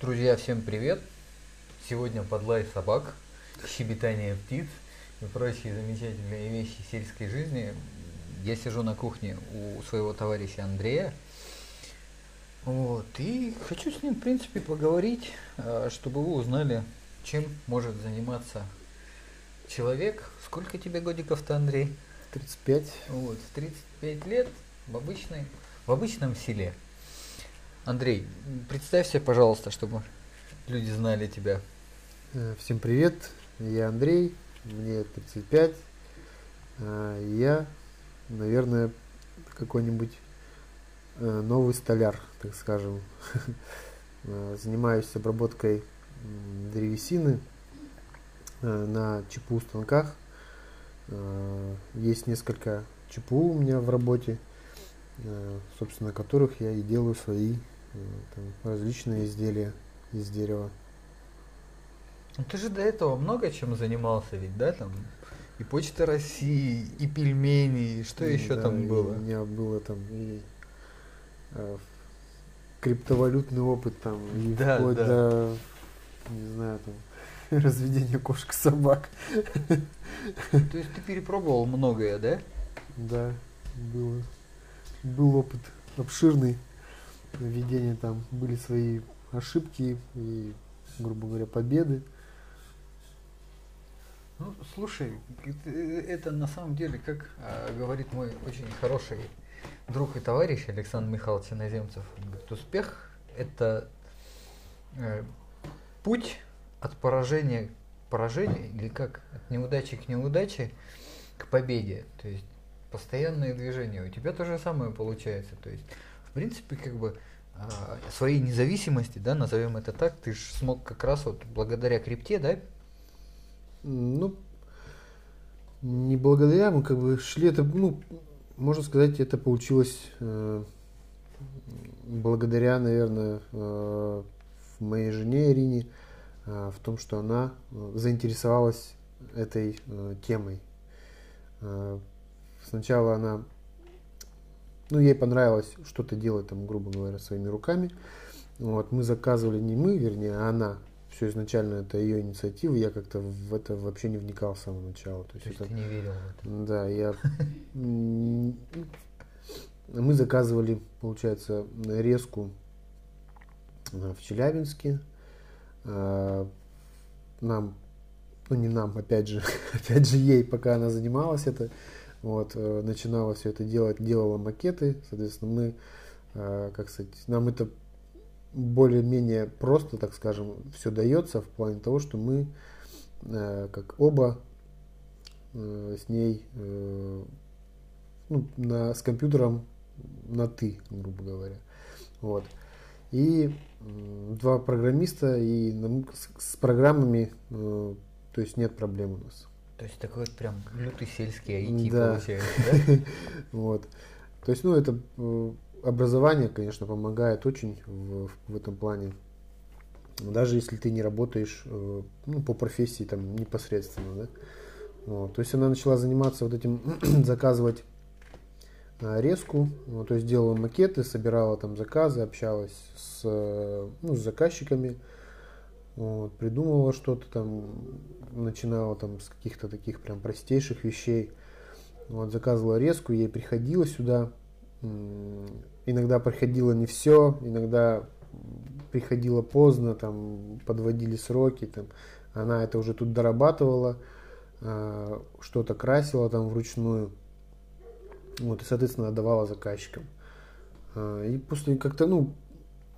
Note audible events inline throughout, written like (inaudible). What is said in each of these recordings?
Друзья, всем привет! Сегодня подлай собак, щебетание птиц и прочие замечательные вещи сельской жизни. Я сижу на кухне у своего товарища Андрея. Вот, и хочу с ним, в принципе, поговорить, а, чтобы вы узнали, чем может заниматься человек. Сколько тебе годиков-то, Андрей? 35. Вот, в 35 лет в обычной, в обычном селе. Андрей, представься, пожалуйста, чтобы люди знали тебя. Э, Всем привет, я Андрей, мне 35. Э, Я, наверное, какой-нибудь э, новый столяр, так скажем. (laughs) Занимаюсь обработкой древесины на ЧПУ станках. Есть несколько ЧПУ у меня в работе, собственно, которых я и делаю свои э, там, различные изделия из дерева. Ну, Ты же до этого много чем занимался ведь, да, там? И Почта России, и пельмени, и что еще Да, там и было? У меня было там и э, криптовалютный опыт там, и Да, вплоть да. до, не знаю, там, (laughs) разведения кошек собак. То есть ты перепробовал многое, да? Да, было. Был опыт обширный. Введение там были свои ошибки и, грубо говоря, победы. Ну, слушай, это, на самом деле, как а, говорит мой очень хороший друг и товарищ Александр Михайлович Иноземцев, говорит, успех – это э, путь от поражения к поражению, или как, от неудачи к неудаче, к победе. То есть постоянное движение. У тебя то же самое получается. То есть, в принципе, как бы а, своей независимости, да, назовем это так, ты же смог как раз вот благодаря крипте, да, Ну, не благодаря, мы как бы шли, это, ну, можно сказать, это получилось э, благодаря, наверное, э, моей жене Ирине, э, в том, что она э, заинтересовалась этой э, темой. Э, сначала она, ну, ей понравилось что-то делать, там, грубо говоря, своими руками. Вот, мы заказывали не мы, вернее, а она. Все изначально это ее инициатива, я как-то в это вообще не вникал с самого начала. То есть то есть это- ты не верил в это. да, я... Мы заказывали, получается, резку э, в Челябинске. А, Нам, ну не нам, опять же, (laughs) опять же ей, пока она занималась это, вот, э, начинала все это делать, делала макеты, соответственно, мы, э, как сказать, нам это более-менее просто, так скажем, все дается в плане того, что мы, э, как оба, с ней ну, на, с компьютером на ты, грубо говоря. Вот. И два программиста, и с, программами, то есть нет проблем у нас. То есть такой вот прям лютый сельский IT Да. получается, да? (laughs) Вот. То есть, ну, это э, образование, конечно, помогает очень в, в этом плане. Даже если ты не работаешь э, ну, по профессии там непосредственно, да. Вот. То есть она начала заниматься вот этим, (clears throat) заказывать э, резку, вот, то есть делала макеты, собирала там заказы, общалась с, ну, с заказчиками, вот, придумывала что-то там, начинала там с каких-то таких прям простейших вещей. Вот, заказывала резку, ей приходила сюда. Иногда приходило не все, иногда приходило поздно, там подводили сроки, там она это уже тут дорабатывала, а, что-то красила там вручную, вот и соответственно отдавала заказчикам. А, И после как-то ну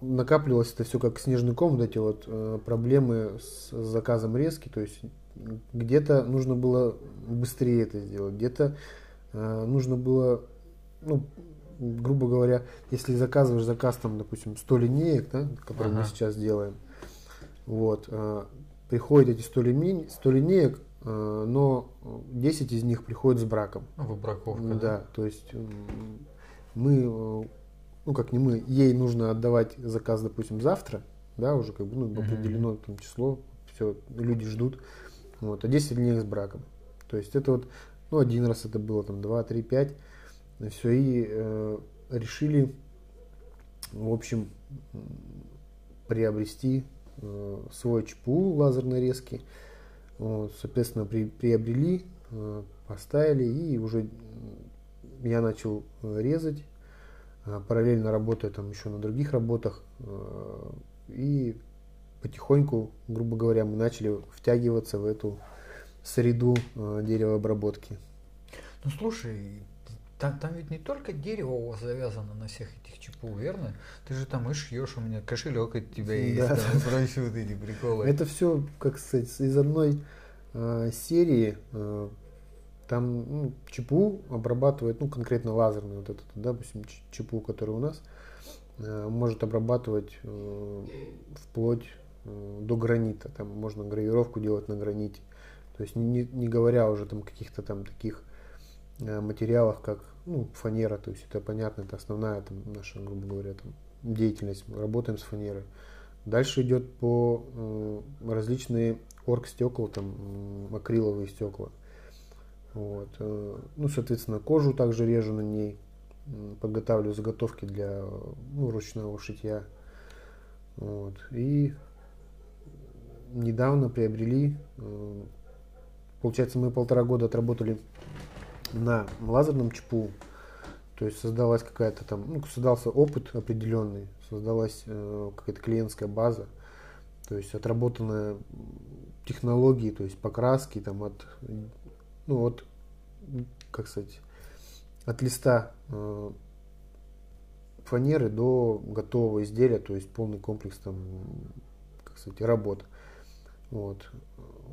накапливалось это все как снежный ком, вот эти вот э, проблемы с заказом резки, то есть где-то нужно было быстрее это сделать, где-то э, нужно было, ну, грубо говоря, если заказываешь заказ, там, допустим, 100 линеек, да, которые мы Ага. сейчас делаем, вот, э, приходят эти 100, линей- 100 линеек, э, но 10 из них приходят с браком. Ну, Выбраковка, Да, да? то есть мы, ну как не мы, ей нужно отдавать заказ, допустим, завтра, да, уже как бы ну, Мгм. определено там число, все, люди ждут, вот, а 10 линеек с браком. То есть это вот, ну один раз это было, там 2, 3, 5, все, и э, решили, в общем, приобрести э, свой ЧПУ лазерной резки. Вот, соответственно, при, приобрели, э, поставили и уже я начал резать, параллельно работая там еще на других работах. Э, и потихоньку, грубо говоря, мы начали втягиваться в эту среду э, деревообработки. Ну слушай, там, там ведь не только дерево у вас завязано на всех этих ЧПУ, верно? Ты же там и шьешь, у меня кошелек от тебя есть, Да. там, и прочие вот эти приколы. Это все, как сказать, из одной э, серии. э, там ну, ЧПУ обрабатывает, ну, конкретно лазерный вот этот, допустим, ЧПУ, который у нас, э, может обрабатывать э, вплоть э, до гранита. Там можно гравировку делать на граните. То есть не, не говоря уже там каких-то там таких материалах, как ну, фанера, то есть это понятно, это основная там, наша, грубо говоря, там, деятельность. Мы работаем с фанерой. Дальше идет по э, различные оргстекла, там акриловые стекла. Вот. э, Ну, соответственно, кожу также режу на ней, подготавливаю заготовки для ну, ручного шитья. Вот. И недавно приобрели, э, получается, мы полтора года отработали на лазерном ЧПУ, то есть создалась какая-то там, ну, создался опыт определенный, создалась э, какая-то клиентская база, то есть отработанная технологии, то есть покраски там от, ну, от, м, как сказать, от листа э, фанеры до готового изделия, то есть полный комплекс там, как сказать, работ. Вот.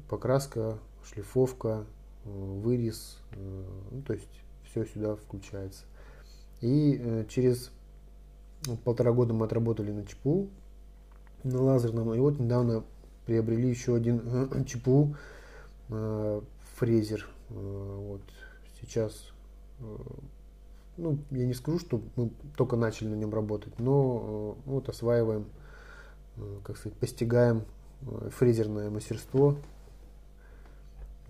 Покраска, шлифовка, э, вырез, э, ну, то есть все сюда включается. И э, через полтора года мы отработали на ЧПУ, на лазерном, и вот недавно приобрели еще один (clears throat) ЧПУ, э, фрезер. Э, Вот сейчас, э, ну, я не скажу, что мы только начали на нем работать, но э, вот осваиваем, как сказать, постигаем фрезерное мастерство.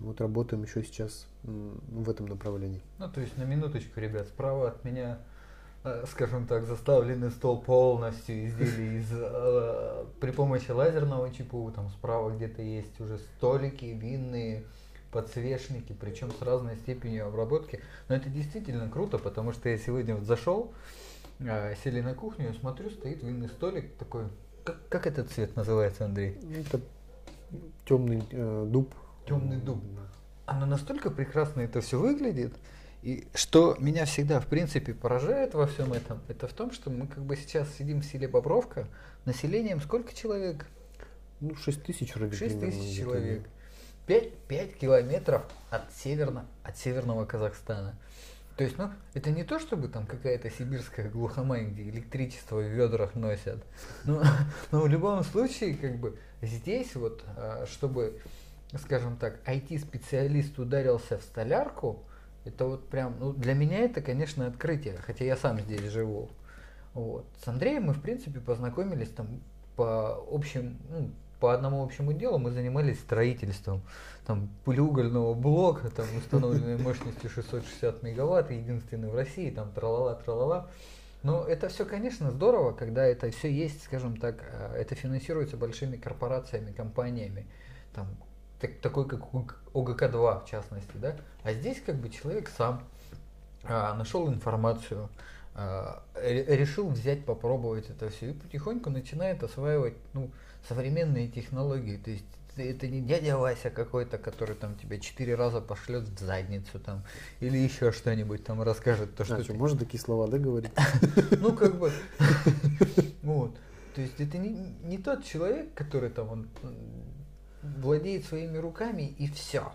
Вот работаем еще сейчас в этом направлении. Ну, то есть, на минуточку, ребят, справа от меня, скажем так, заставленный стол полностью изделий из, при помощи лазерного ЧПУ, там справа где-то есть уже столики, винные, подсвечники, причем с разной степенью обработки. Но это действительно круто, потому что я сегодня вот зашел, э, сели на кухню, смотрю, стоит винный столик такой. Как, как этот цвет называется, Андрей? Это темный э, дуб. Темный дуб. Оно настолько прекрасно это все выглядит, и что меня всегда, в принципе, поражает во всем этом, это в том, что мы как бы сейчас сидим в селе Бобровка, населением сколько человек? Ну, 6 тысяч вроде 6 примерно тысяч человек. 5, 5 километров от, северно, от северного Казахстана. То есть, ну, это не то, чтобы там какая-то сибирская глухомань, где электричество в ведрах носят. Но, (laughs) но в любом случае, как бы, здесь вот, а, чтобы, скажем так, IT-специалист ударился в столярку, это вот прям, ну, для меня это, конечно, открытие, хотя я сам здесь живу. Вот. С Андреем мы, в принципе, познакомились там по общим, ну, по одному общему делу мы занимались строительством там полиугольного блока, там установленной мощностью 660 мегаватт, единственный в России, там тралала, тралала. Но это все, конечно, здорово, когда это все есть, скажем так, э, это финансируется большими корпорациями, компаниями, там, так- такой как ОГК-2 в частности, да. А здесь как бы человек сам а, нашел информацию, решил взять, попробовать это все и потихоньку начинает осваивать ну, современные технологии. То есть это- не дядя Вася какой-то, который там тебя четыре раза пошлет в задницу там или еще что-нибудь там расскажет то, что А, что, ты- можно такие слова, да, говорить? (laughs) ну, как бы. Вот. То есть это не, не тот человек, который там он владеет своими руками и все.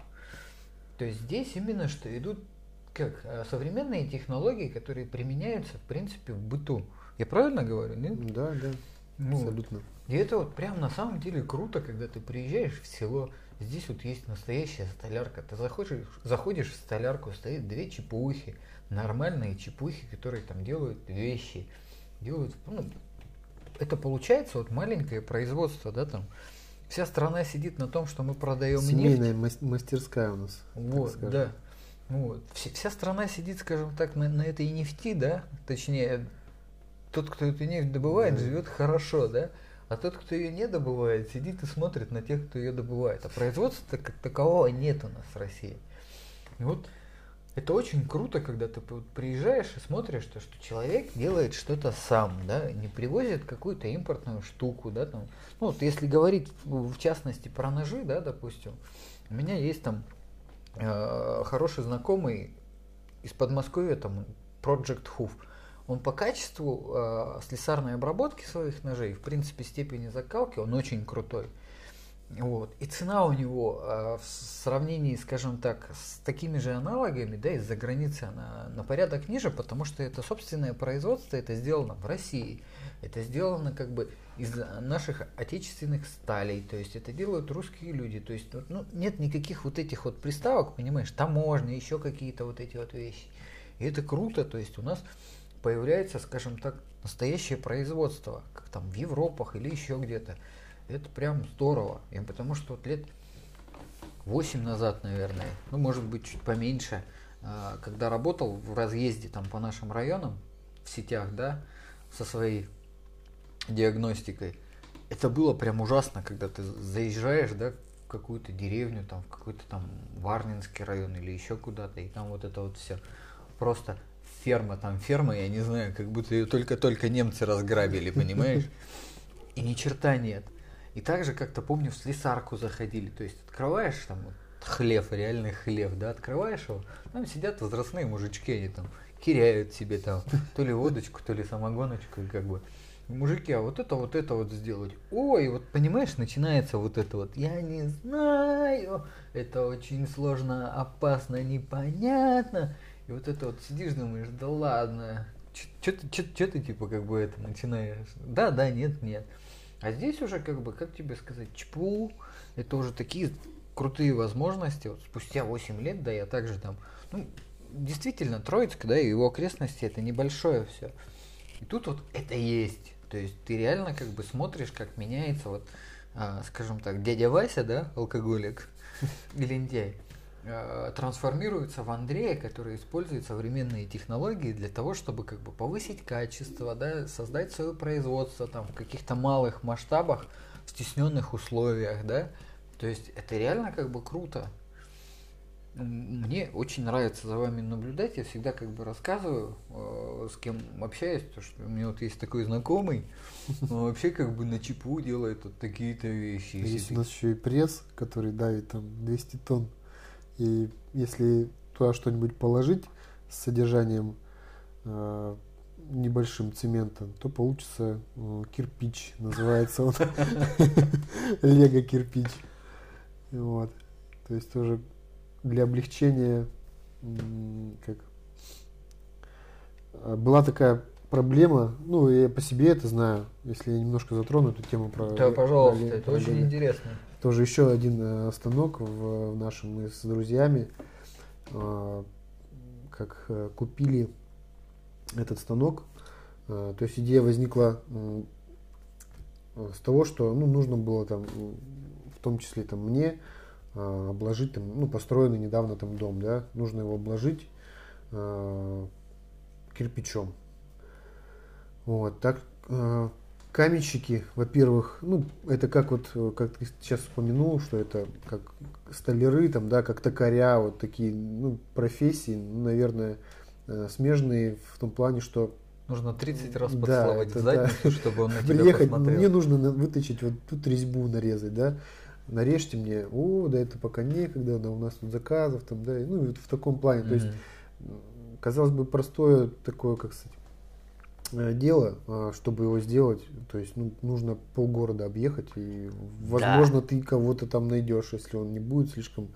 То есть здесь именно что идут как э, современные технологии, которые применяются в принципе в быту. Я правильно говорю? нет? Да, да, Ну, абсолютно. и это вот прям на самом деле круто, когда ты приезжаешь в село, здесь вот есть настоящая столярка. Ты заходишь, заходишь в столярку, стоит две чепухи, нормальные чепухи, которые там делают вещи. Делают, ну, это получается вот маленькое производство, да, там. Вся страна сидит на том, что мы продаем нефть. Семейная мас- мастерская у нас. Вот, скажем. Да. Вот. Вся, вся страна сидит, скажем так, на, на этой нефти, да, точнее, тот, кто эту нефть добывает, Да. живет хорошо, да. А тот, кто ее не добывает, сидит и смотрит на тех, кто ее добывает. А производства как такового нет у нас в России. И вот это очень круто, когда ты приезжаешь и смотришь, то, что человек делает что-то сам, да, не привозит какую-то импортную штуку, да, там. Ну, вот если говорить в частности про ножи, да, допустим, у меня есть там хороший знакомый из Подмосковья, там, Project Hoof. Он по качеству э, слесарной обработки своих ножей, в принципе, степени закалки, он очень крутой. Вот. И цена у него э, в сравнении, скажем так, с такими же аналогами, да, из-за границы она на порядок ниже, потому что это собственное производство, это сделано в России, это сделано как бы из наших отечественных сталей, то есть это делают русские люди, то есть ну, нет никаких вот этих вот приставок, понимаешь, таможня, еще какие-то вот эти вот вещи. И это круто, то есть у нас появляется, скажем так, настоящее производство, как там в Европах или еще где-то. Это прям здорово. И потому что вот лет 8 назад, наверное, ну, может быть, чуть поменьше, а, когда работал в разъезде там по нашим районам, в сетях, да, со своей диагностикой, это было прям ужасно, когда ты заезжаешь, да, в какую-то деревню, там, в какой-то там Варнинский район или еще куда-то, и там вот это вот все просто ферма, там ферма, я не знаю, как будто ее только-только немцы разграбили, понимаешь? И ни черта нет. И также как-то помню в слесарку заходили, то есть открываешь там вот, хлев, реальный хлев, да, открываешь его, там сидят возрастные мужички, они там киряют себе там то ли водочку, то ли самогоночку, как бы мужики, а вот это, вот это вот сделать. Ой, вот понимаешь, начинается вот это вот, я не знаю, это очень сложно, опасно, непонятно. И вот это вот сидишь, думаешь, да ладно, что ты, ты типа как бы это начинаешь? Да, да, нет, нет. А здесь уже как бы, как тебе сказать, чпу, это уже такие крутые возможности. Вот спустя 8 лет, да, я также там, ну, действительно, Троицк, да, и его окрестности, это небольшое все. И тут вот это есть. То есть ты реально как бы смотришь, как меняется вот, а, скажем так, дядя Вася, да, алкоголик (laughs) и лентяй. Э, трансформируется в Андрея, который использует современные технологии для того, чтобы как бы повысить качество, да, создать свое производство там в каких-то малых масштабах, в стесненных условиях, да. То есть это реально как бы круто. Мне очень нравится за вами наблюдать. Я всегда как бы рассказываю, э, с кем общаюсь, то что у меня вот есть такой знакомый, он вообще как бы на чипу делает вот такие-то вещи. Есть у нас еще и пресс, который давит там 200 тонн. И если туда что-нибудь положить с содержанием э, небольшим цемента, то получится э, кирпич, называется он. (laughs) Лего кирпич. Вот. То есть тоже для облегчения, как э, была такая проблема, ну, я по себе это знаю, если я немножко затрону эту тему про... Да, пожалуйста, про, это про очень интересно. Тоже еще один э, станок в, в нашем, мы с друзьями, э, как э, купили этот станок, то есть идея возникла с того, что ну, нужно было там, в том числе там мне, обложить там, ну, построенный недавно там дом, да, нужно его обложить кирпичом. Вот, так э, каменщики, во-первых, ну, это как вот, как ты сейчас вспомянул, что это как столяры, там, да, как токаря, вот такие, ну, профессии, ну, наверное, э, смежные в том плане, что Нужно 30 раз поцеловать да, задницу, да. чтобы он на тебя Приехать, посмотрел. мне нужно вытащить вот тут резьбу нарезать, да, нарежьте мне, о, да это пока некогда, да, у нас тут заказов, там, да, ну, вот в таком плане, mm-hmm. то есть, казалось бы, простое такое, как сказать, Э, дело, а, чтобы его сделать, то есть ну, нужно полгорода объехать, и возможно да. ты кого-то там найдешь, если он не будет слишком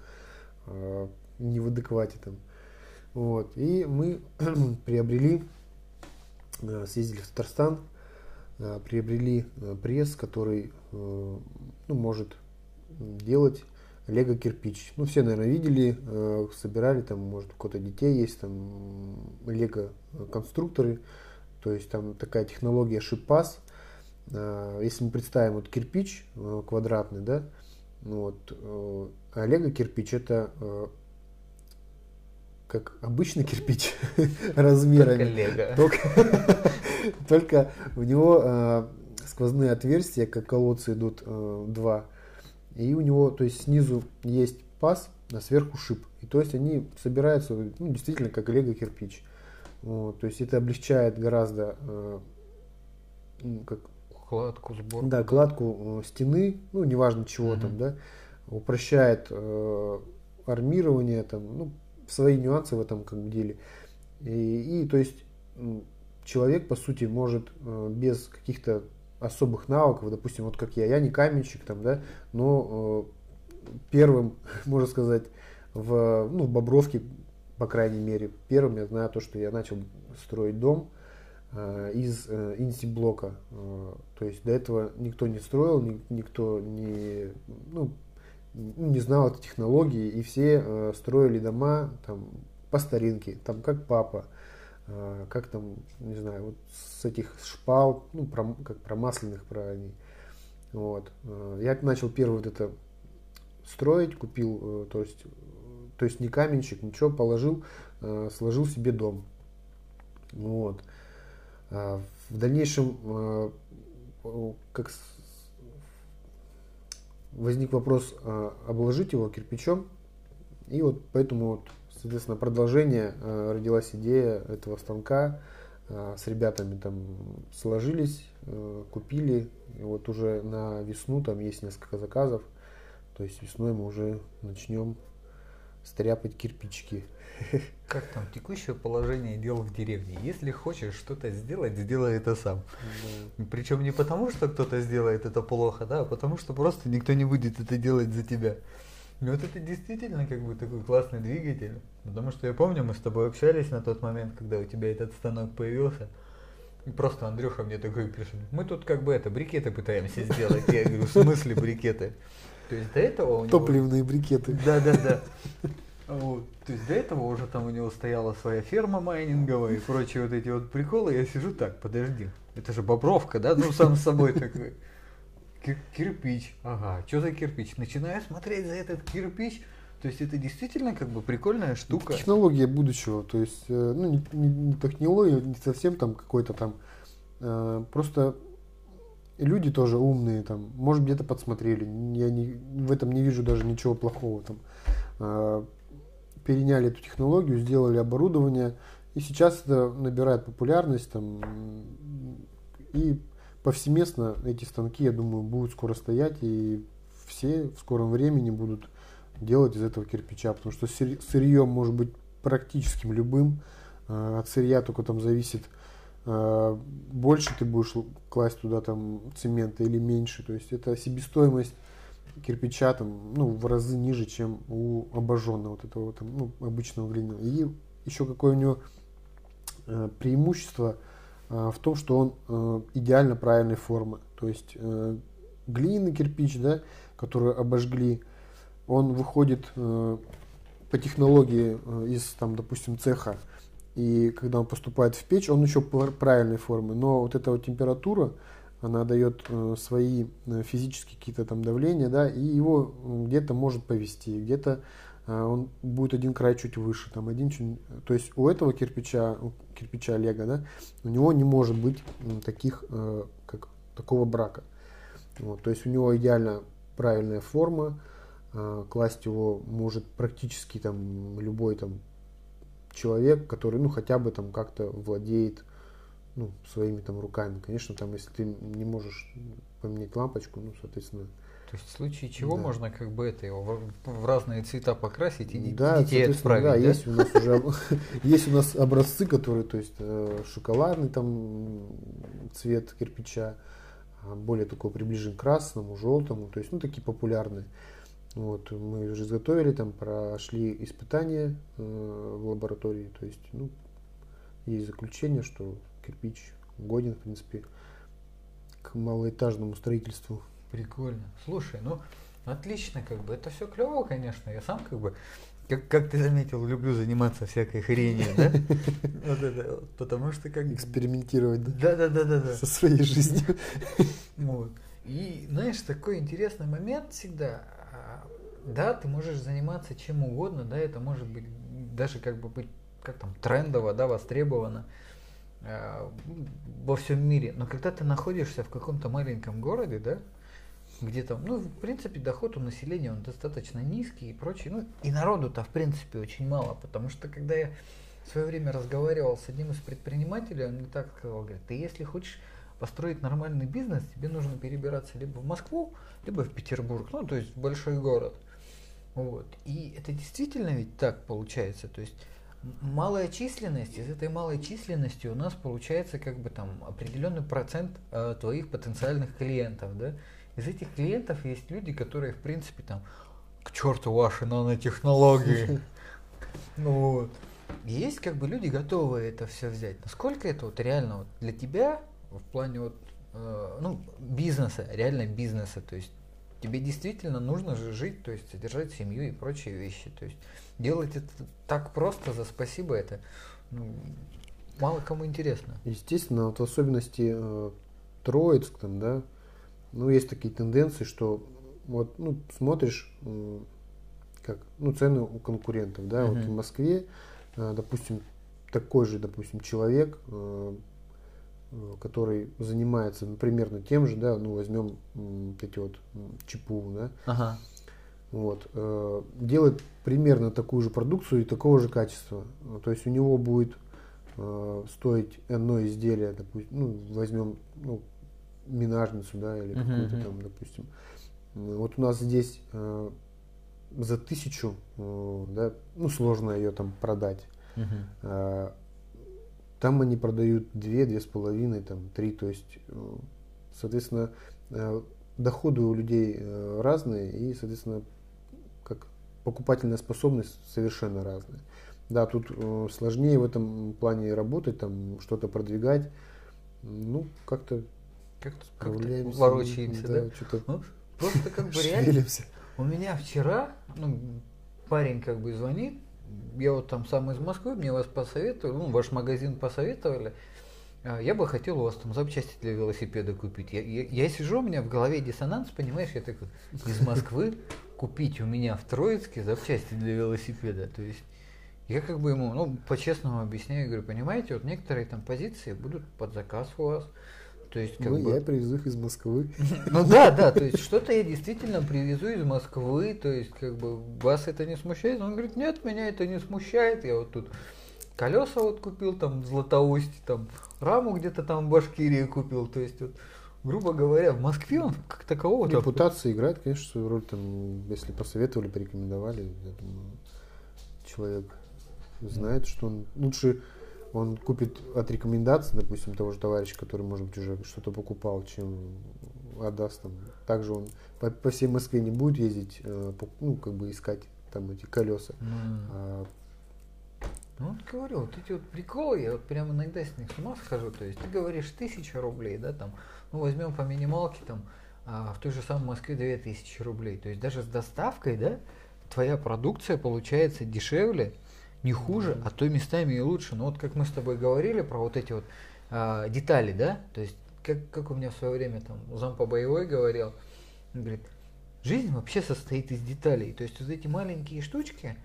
э, не в адеквате там. Вот. И мы (clears throat) приобрели, э, съездили в Татарстан, э, приобрели э, пресс, который э, ну, может делать лего кирпич. Ну, все, наверное, видели, э, собирали, там, может, у кого-то детей есть, там, лего конструкторы, то есть там такая технология шипас. А, если мы представим вот кирпич э, квадратный, да, ну вот, э, а лего кирпич это э, как обычный кирпич (laughs) размерами. Только. Только, (laughs) у него, сквозные отверстия, как колодцы идут э, два. И у него, то есть снизу есть паз, а сверху шип. И то есть они собираются ну, действительно как лего кирпич. Вот, то есть это облегчает гораздо э, как кладку сборку. Да, кладку э, стены, ну неважно чего mm-hmm. там, да, упрощает э, армирование, там, ну свои нюансы в этом как бы деле. И, и то есть человек по сути может э, без каких-то особых навыков, допустим, вот как я, я не каменщик там, да, но э, первым, (laughs) можно сказать, в, ну, в Бобровке, по крайней мере, первым я знаю то, что я начал строить дом э, из э, инси-блока. Э, то есть до этого никто не строил, ни, никто не, ну, не знал этой технологии, и все э, строили дома там по старинке, там как папа, как там, не знаю, вот с этих шпал, ну, про, как промасленных правильней. Вот. Э, я начал первый вот это строить, купил, э, то есть, то есть не каменщик, ничего, положил, э, сложил себе дом. Вот. А в дальнейшем, как возник вопрос обложить его кирпичом, и вот поэтому, вот, соответственно, продолжение э, родилась идея этого станка. Э, с ребятами там сложились, э, купили. И вот уже на весну там есть несколько заказов. То есть весной мы уже начнем стряпать кирпичики. (laughs) Как там текущее положение дел в деревне? Если хочешь что-то сделать, сделай это сам. Да. Причем не потому, что кто-то сделает это плохо, да, а потому что просто никто не будет это делать за тебя. И вот это действительно как бы такой классный двигатель. Потому что я помню, мы с тобой общались на тот момент, когда у тебя этот станок появился. И просто Андрюха мне такой пишет, мы тут как бы это, брикеты пытаемся сделать. Я говорю, в смысле брикеты? То есть до этого у него... Топливные брикеты. Да, да, да. Вот. То есть до этого уже там у него стояла своя ферма майнинговая и прочие вот эти вот приколы. Я сижу так, подожди, это же бобровка, да? Ну, сам с собой такой. Кир кирпич, ага, что за кирпич? Начинаю смотреть за этот кирпич, то есть это действительно как бы прикольная штука. Технология будущего, то есть, э, ну, не, не, не технология, не совсем там какой-то там, э, просто люди тоже умные, там, может где-то подсмотрели, я не, в этом не вижу даже ничего плохого там. Э, переняли эту технологию, сделали оборудование, и сейчас это набирает популярность там, и повсеместно эти станки, я думаю, будут скоро стоять, и все в скором времени будут делать из этого кирпича, потому что сырье может быть практически любым, а, от сырья только там зависит, а, больше ты будешь класть туда там цемента или меньше, то есть это себестоимость кирпича там, ну, в разы ниже, чем у обожженного вот этого там, ну, обычного глиняного. И еще какое у него э, преимущество э, в том, что он э, идеально правильной формы. То есть э, глиняный кирпич, да, который обожгли, он выходит э, по технологии э, из, там, допустим, цеха, и когда он поступает в печь, он еще правильной формы. Но вот эта вот температура, она дает э, свои э, физические какие-то там давления, да, и его где-то может повести, где-то э, он будет один край чуть выше, там один чуть, то есть у этого кирпича, кирпича Лего, да, у него не может быть таких, как такого брака, вот, то есть у него идеально правильная форма, класть его может практически там любой там человек, который, ну, хотя бы там как-то владеет ну, своими там руками. Конечно, там, если ты не можешь поменять лампочку, ну, соответственно. То есть в случае чего да. можно как бы это его в разные цвета покрасить и да, детей отправить, да, да? есть у нас уже (laughs) есть у нас образцы, которые, то есть э, шоколадный там цвет кирпича, а более такой приближен к красному, желтому, то есть ну такие популярные. Вот мы уже изготовили, там прошли испытания э, в лаборатории, то есть ну есть заключение, что кирпич годен, в принципе, к малоэтажному строительству. Прикольно. Слушай, ну отлично, как бы это все клево, конечно. Я сам как бы, как, как ты заметил, люблю заниматься всякой хренью, да? (laughs) Вот это, потому что как экспериментировать, да? Да, да, да, да, Со своей жизнью. (laughs) Вот. И знаешь, такой интересный момент всегда. А, да, ты можешь заниматься чем угодно, да, это может быть даже как бы быть как там трендово, да, востребовано. э, во всем мире. Но когда ты находишься в каком-то маленьком городе, да, где там, ну, в принципе, доход у населения он достаточно низкий и прочее. Ну, и народу-то, в принципе, очень мало, потому что когда я в свое время разговаривал с одним из предпринимателей, он мне так сказал, говорит, ты если хочешь построить нормальный бизнес, тебе нужно перебираться либо в Москву, либо в Петербург, ну, то есть в большой город. Вот. И это действительно ведь так получается. То есть малая численность, из этой малой численности у нас получается как бы там определенный процент э, твоих потенциальных клиентов, да. Из этих клиентов есть люди, которые в принципе там к черту ваши нанотехнологии. (laughs) Ну вот. Есть как бы люди готовы это все взять. Насколько это вот реально вот для тебя в плане вот э, ну бизнеса, реально бизнеса, то есть тебе действительно нужно же жить, то есть содержать семью и прочие вещи. То есть делать это так просто за спасибо это ну, мало кому интересно. Естественно, вот особенности э, Троицк там, да, ну есть такие тенденции, что вот ну смотришь как ну цены у конкурентов, да, uh-huh. вот в Москве, э, допустим, такой же, допустим, человек э, который занимается ну, примерно тем же, да, ну возьмем вот эти вот ЧПУ, да, ага. вот, э, делает примерно такую же продукцию и такого же качества. То есть у него будет стоить одно изделие, допустим, ну возьмем ну, минажницу, да, или какую-то uh-huh. там, допустим. Вот у нас здесь э, за тысячу, э, да, ну сложно ее там продать. Uh-huh. Там они продают 2, 2,5, там, 3. То есть, э, соответственно, э, доходы у людей э, разные и, соответственно, как покупательная способность совершенно разная. Да, тут сложнее в этом плане работать, там что-то продвигать. Ну, как-то как-то справляемся. Ворочаемся, да? да? Что-то ну, просто как бы реально. У меня вчера, ну, парень как бы звонит, я вот там сам из Москвы, мне вас посоветовали, ну, ваш магазин посоветовали, а, я бы хотел у вас там запчасти для велосипеда купить. Я, я, я сижу, у меня в голове диссонанс, понимаешь, я такой, из Москвы купить у меня в Троицке запчасти для велосипеда. То есть я как бы ему, ну, по-честному объясняю, говорю, понимаете, вот некоторые там позиции будут под заказ у вас, то есть, как ну, бы... я привезу их из Москвы. (laughs) Ну да, да, то есть что-то я действительно привезу из Москвы, то есть как бы вас это не смущает? Он говорит, нет, меня это не смущает, я вот тут колеса вот купил там в Златоусте, там раму где-то там в Башкирии купил, то есть вот грубо говоря, в Москве он как такового... Репутация играет, конечно, свою роль, там, если посоветовали, порекомендовали, я думаю, человек знает, что он лучше он купит от рекомендаций, допустим, того же товарища, который, может быть, уже что-то покупал, чем отдаст там. Также он по, по всей Москве не будет ездить, э, по, ну, как бы искать там эти колеса. Mm. А, ну, вот говорю, вот эти вот приколы, я вот прямо иногда с них с ума схожу. То есть ты говоришь тысяча рублей, да, там, ну, возьмем по минималке, там, а в той же самой Москве две тысячи рублей. То есть даже с доставкой, да, твоя продукция получается дешевле, не хуже, а то местами и лучше. Но вот как мы с тобой говорили про вот эти вот а, детали, да, то есть как, как у меня в свое время там зам по боевой говорил, он говорит, жизнь вообще состоит из деталей. То есть вот эти маленькие штучки,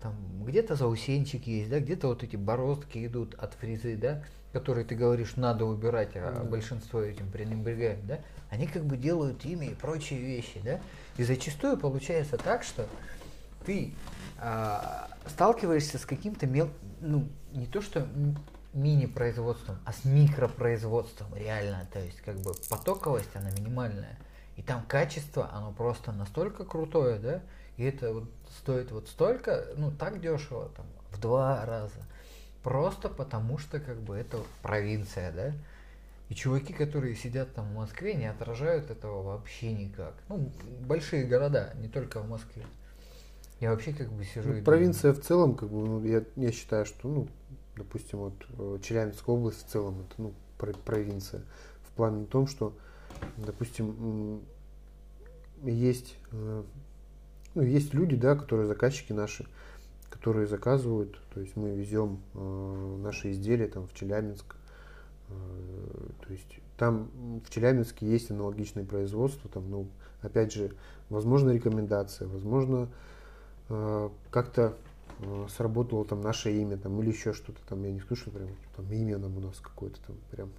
там где-то заусенчики есть, да, где-то вот эти бороздки идут от фрезы, да, которые ты говоришь, надо убирать, а mm большинство этим пренебрегает, да, они как бы делают ими и прочие вещи, да. И зачастую получается так, что ты сталкиваешься с каким-то мел, ну, не то что мини-производством, а с микропроизводством реально. То есть как бы потоковость, она минимальная. И там качество, оно просто настолько крутое, да, и это вот стоит вот столько, ну, так дешево, там, в два раза. Просто потому что как бы это провинция, да. И чуваки, которые сидят там в Москве, не отражают этого вообще никак. Ну, большие города, не только в Москве. Я вообще как бы сижу. Ну, провинция думаю. в целом, как бы, ну, я, я считаю, что, ну, допустим, вот э, Челябинская область в целом это, ну, провинция. В плане том, что, допустим, есть, э, ну, есть люди, да, которые заказчики наши, которые заказывают, то есть мы везем э, наши изделия там в Челябинск, то есть там в Челябинске есть аналогичное производство, там, ну, опять же, возможно рекомендация, возможно как-то э, сработало там наше имя там или еще что-то там, я не слышу прям там имя нам у нас какое-то там прям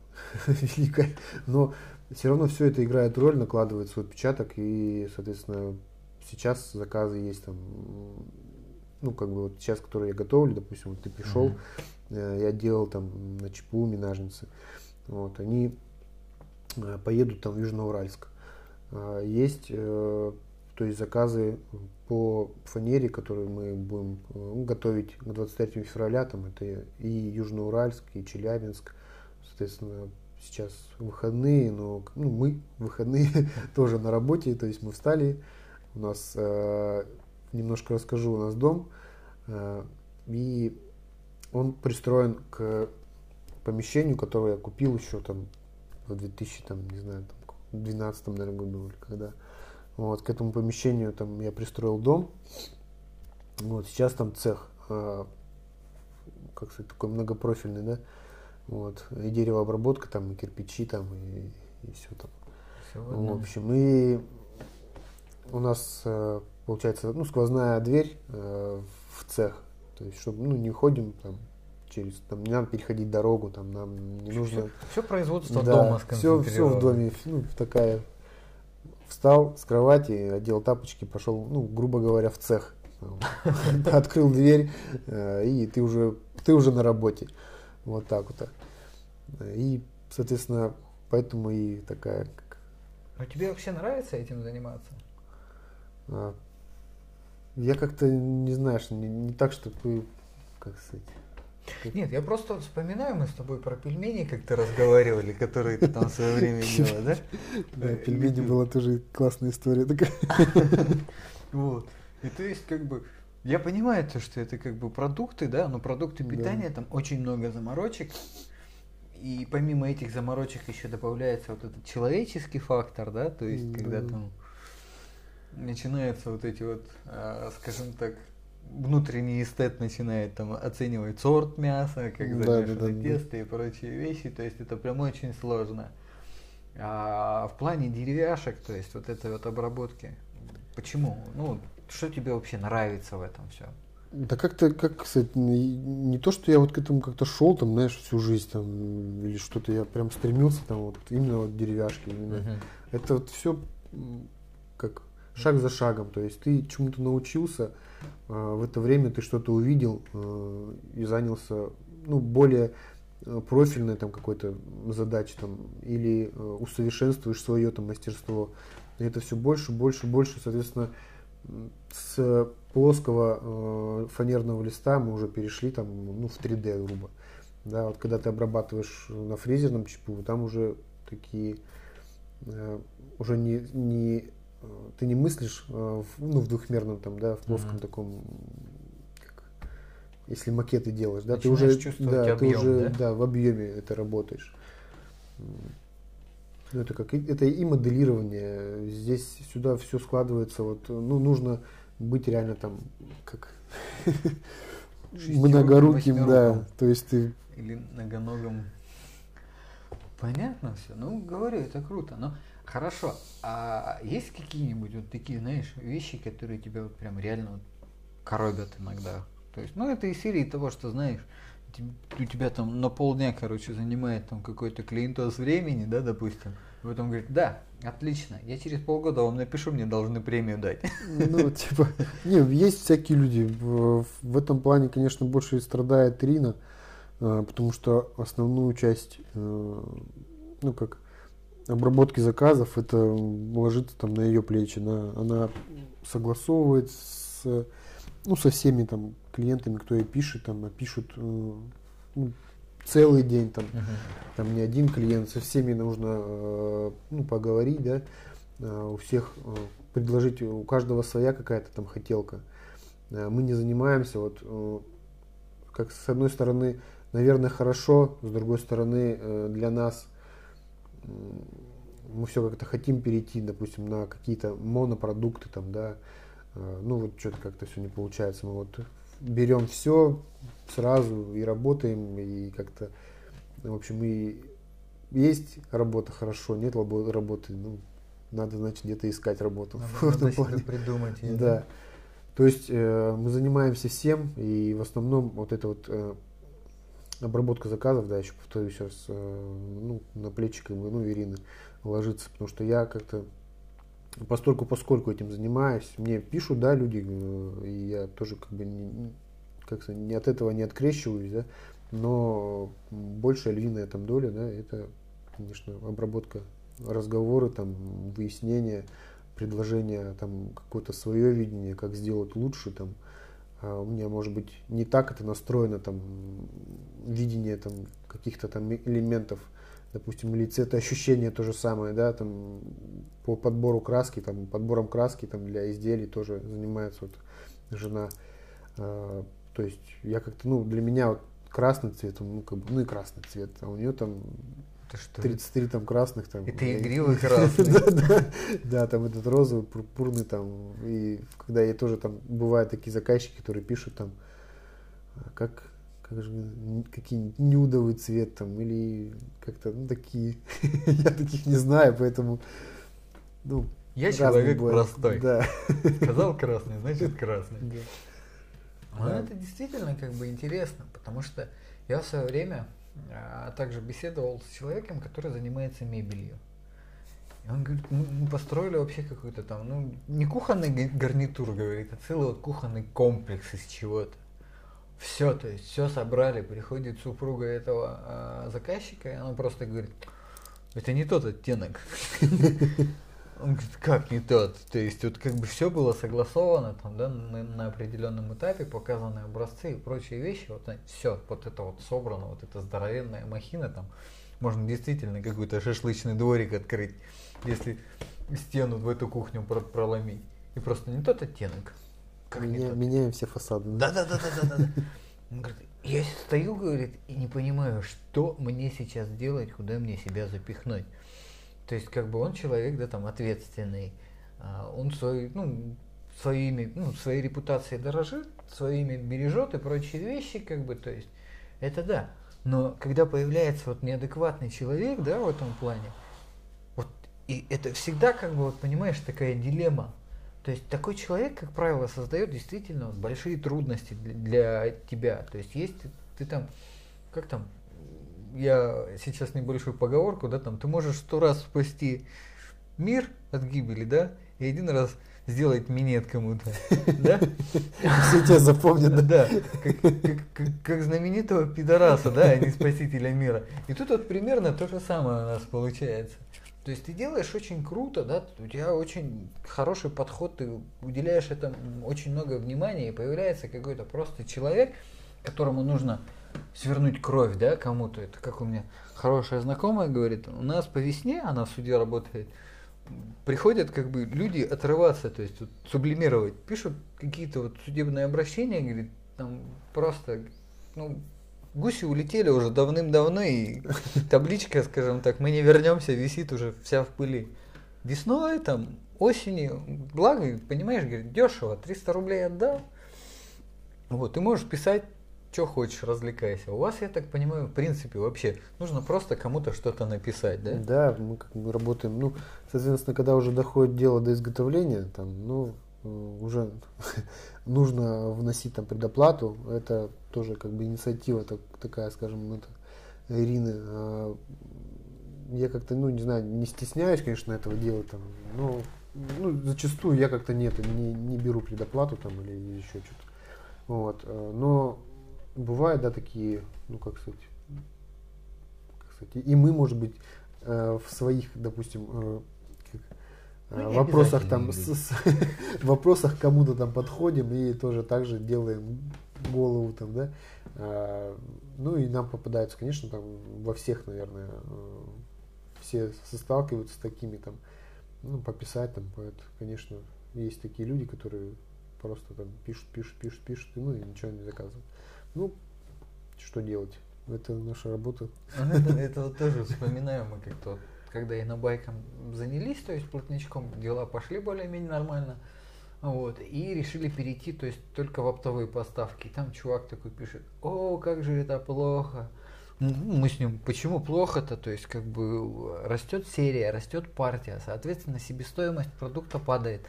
(laughs) великое, но все равно все это играет роль, накладывает свой отпечаток и, соответственно, сейчас заказы есть там, ну, как бы вот сейчас, которые я готовлю, допустим, вот ты пришел, mm-hmm. я делал там на ЧПУ минажницы, вот, они э, поедут там в Южноуральск. Есть, э, то есть заказы по фанере, которые мы будем ну, готовить к 23 февраля, там это и Южноуральск, и Челябинск, соответственно, сейчас выходные, но ну, мы выходные (laughs) тоже на работе, то есть мы встали, у нас э, немножко расскажу, у нас дом, э, и он пристроен к помещению, которое я купил еще там в 2000, там, не знаю, там, 12 наверное, году или когда. Вот, к этому помещению там я пристроил дом. Вот, сейчас там цех, э, как сказать, такой многопрофильный, да. Вот, и деревообработка там, и кирпичи там, и, и все там. Все в общем, и у нас э, получается ну, сквозная дверь э, в цех. То есть, чтобы ну, не ходим там через там не надо переходить дорогу, там нам не нужно. Все, все производство да, дома все, все в доме, ну, такая. Встал с кровати, одел тапочки, пошел, ну, грубо говоря, в цех. (laughs) Открыл дверь, э, и ты уже, ты уже на работе. Вот так вот. И, соответственно, поэтому и такая. А тебе вообще нравится этим заниматься? А, я как-то, не знаешь, не, не так, чтобы, как сказать... Нет, я просто вспоминаю, мы с тобой про пельмени как-то разговаривали, которые ты там в свое время делал, да? (laughs) Да, пельмени была тоже классная история такая. (laughs) Вот. И то есть, как бы, я понимаю то, что это как бы продукты, да, но продукты питания, там очень много заморочек. И помимо этих заморочек еще добавляется вот этот человеческий фактор, да, то есть, когда там начинаются вот эти вот, а, скажем так, внутренний эстет начинает там оценивать сорт мяса, как замешано да, да, тесто да. и прочие вещи, то есть это прям очень сложно. А в плане деревяшек, то есть вот этой вот обработки, почему? Ну, что тебе вообще нравится в этом все? Да как-то, как не, не то, что я вот к этому как-то шел, там, знаешь, всю жизнь, там, или что-то я прям стремился, там, вот, именно вот деревяшки, именно. Uh-huh. Это вот все как шаг за шагом. То есть ты чему-то научился, а, в это время ты что-то увидел а, и занялся ну, более а, профильной там какой-то задачей там, или усовершенствуешь свое там мастерство. И это все больше, больше, больше, соответственно, с плоского фанерного листа мы уже перешли там, ну, в 3D грубо. Да, вот когда ты обрабатываешь на фрезерном ЧПУ, там уже такие уже не, не Э, ты не мыслишь э, в, ну, в двухмерном там, да, в плоском mm-hmm. таком, как, если макеты делаешь, да, Начинаешь ты уже, да, объем, ты уже, да? да, в объеме это работаешь. Ну, это как это и моделирование. Здесь сюда все складывается. Вот, ну, нужно быть реально там как многоруким, да. То есть ты или многоногом. Понятно все. Ну, говорю, это круто. Но Хорошо. А есть какие-нибудь вот такие, знаешь, вещи, которые тебя вот прям реально вот коробят иногда? То есть, ну, это из серии того, что, знаешь, у тебя там на полдня, короче, занимает там какой-то клиентоз времени, да, допустим. И потом говорит, да, отлично, я через полгода вам напишу, мне должны премию дать. Ну, (laughs) типа, не, есть всякие люди. В, в этом плане, конечно, больше страдает Рина, э, потому что основную часть, э, ну, как обработки заказов, это ложится там на ее плечи. На, она согласовывает с, ну, со всеми там клиентами, кто ей пишет, там, пишут э, ну, целый день, там, uh-huh. там не один клиент, со всеми нужно э, ну, поговорить, да, э, у всех предложить, у каждого своя какая-то там хотелка. Мы не занимаемся, вот, как с одной стороны, наверное, хорошо, с другой стороны, для нас мы все как-то хотим перейти, допустим, на какие-то монопродукты, там, да, а, ну вот что-то как-то все не получается. Мы вот берем все сразу и работаем, и как-то, в общем, и есть работа хорошо, нет работы, ну, надо, значит, где-то искать работу. Надо, (laughs) надо себе придумать. Ее, да. То есть э, мы занимаемся всем, и в основном вот это вот э, обработка заказов, да, еще повторюсь сейчас, э, ну, на плечи как бы, ну, Ирины ложится, потому что я как-то постольку поскольку этим занимаюсь, мне пишут, да, люди, э, и я тоже как бы не, как не от этого не открещиваюсь, да, но большая львиная там доля, да, это, конечно, обработка разговоры, там, выяснение, предложение, там, какое-то свое видение, как сделать лучше, там, у меня, может быть, не так это настроено, там, видение, там, каких-то там элементов, допустим, или цветоощущение то же самое, да, там, по подбору краски, там, подбором краски, там, для изделий тоже занимается вот жена, а, то есть я как-то, ну, для меня вот красный цвет, ну, как бы, ну и красный цвет, а у нее там это что? 33 там красных там. Это игривый красный. (laughs) да, там этот розовый, пурпурный там. И когда я тоже там бывают такие заказчики, которые пишут там, «А как, как же, какие нюдовый цвет там, или как-то, ну, такие. (laughs) я таких не знаю, поэтому, ну, я человек бывает. простой. Да. Сказал красный, значит красный. Да. Ну, да. это действительно как бы интересно, потому что я в свое время а также беседовал с человеком, который занимается мебелью. И он говорит, мы, построили вообще какой-то там, ну, не кухонный гарнитур, говорит, а целый вот кухонный комплекс из чего-то. Все, то есть все собрали, приходит супруга этого э, заказчика, и она просто говорит, это не тот оттенок. (laughs) Он говорит, как не тот? То есть вот как бы все было согласовано там, да, на, на определенном этапе, показаны образцы и прочие вещи, вот все, вот это вот собрано, вот эта здоровенная махина там, можно действительно какой-то шашлычный дворик открыть, если стену в эту кухню проломить. И просто не тот оттенок. Как Меня, тот? Меняем все фасады. Да, да, да, да, да, да. Он говорит, я стою, говорит, и не понимаю, что мне сейчас делать, куда мне себя запихнуть. То есть, как бы он человек, да, там, ответственный, а, он свой, ну, своими, ну, своей репутацией дорожит, своими бережет и прочие вещи, как бы, то есть, это да. Но когда появляется вот неадекватный человек, да, в этом плане, вот, и это всегда, как бы, вот, понимаешь, такая дилемма. То есть такой человек, как правило, создает действительно вот большие трудности для, для тебя. То есть есть ты, ты там, как там, я сейчас небольшую поговорку, да, там, ты можешь сто раз спасти мир от гибели, да, и один раз сделать минет кому-то, (laughs) да? Все тебя запомнят, да? Как, знаменитого пидораса, да, а не спасителя мира. И тут вот примерно то же самое у нас получается. То есть ты делаешь очень круто, да, у тебя очень хороший подход, ты уделяешь этому очень много внимания, и появляется какой-то просто человек, которому нужно свернуть кровь, да, кому-то. Это как у меня хорошая знакомая говорит, у нас по весне, она в суде работает, приходят как бы люди отрываться, то есть вот, сублимировать, пишут какие-то вот судебные обращения, говорит, там просто, ну, гуси улетели уже давным-давно, и табличка, скажем так, мы не вернемся, висит уже вся в пыли. Весной, там, осенью, благо, понимаешь, говорит, дешево, 300 рублей отдал, вот, ты можешь писать что хочешь, развлекайся. У вас, я так понимаю, в принципе, вообще нужно просто кому-то что-то написать, да? Да, мы как бы работаем. Ну, соответственно, когда уже доходит дело до изготовления, там, ну, э, уже (laughs) нужно вносить там предоплату. Это тоже как бы инициатива так, такая, скажем, это, Ирины. А, я как-то, ну, не знаю, не стесняюсь, конечно, этого делать там, но ну, зачастую я как-то нет, не, не беру предоплату там или еще что-то. Вот. Э, но бывают, да, такие, ну, как сказать, как сказать и мы, может быть, э, в своих, допустим, э, как, э, ну, вопросах там, с, с, (laughs) вопросах кому-то там подходим и тоже так же делаем голову там, да, э, ну и нам попадаются, конечно, там во всех, наверное, э, все сталкиваются с такими там, ну, пописать там, поэт, конечно, есть такие люди, которые просто там пишут, пишут, пишут, пишут, ну и ничего не заказывают. Ну, что делать? Это наша работа. Ну, это, (laughs) это вот тоже вспоминаем мы как-то, когда и на байком занялись, то есть плотничком, дела пошли более-менее нормально. Вот, и решили перейти, то есть только в оптовые поставки. И там чувак такой пишет, о, как же это плохо. Мы с ним, почему плохо-то? То есть, как бы растет серия, растет партия, соответственно, себестоимость продукта падает.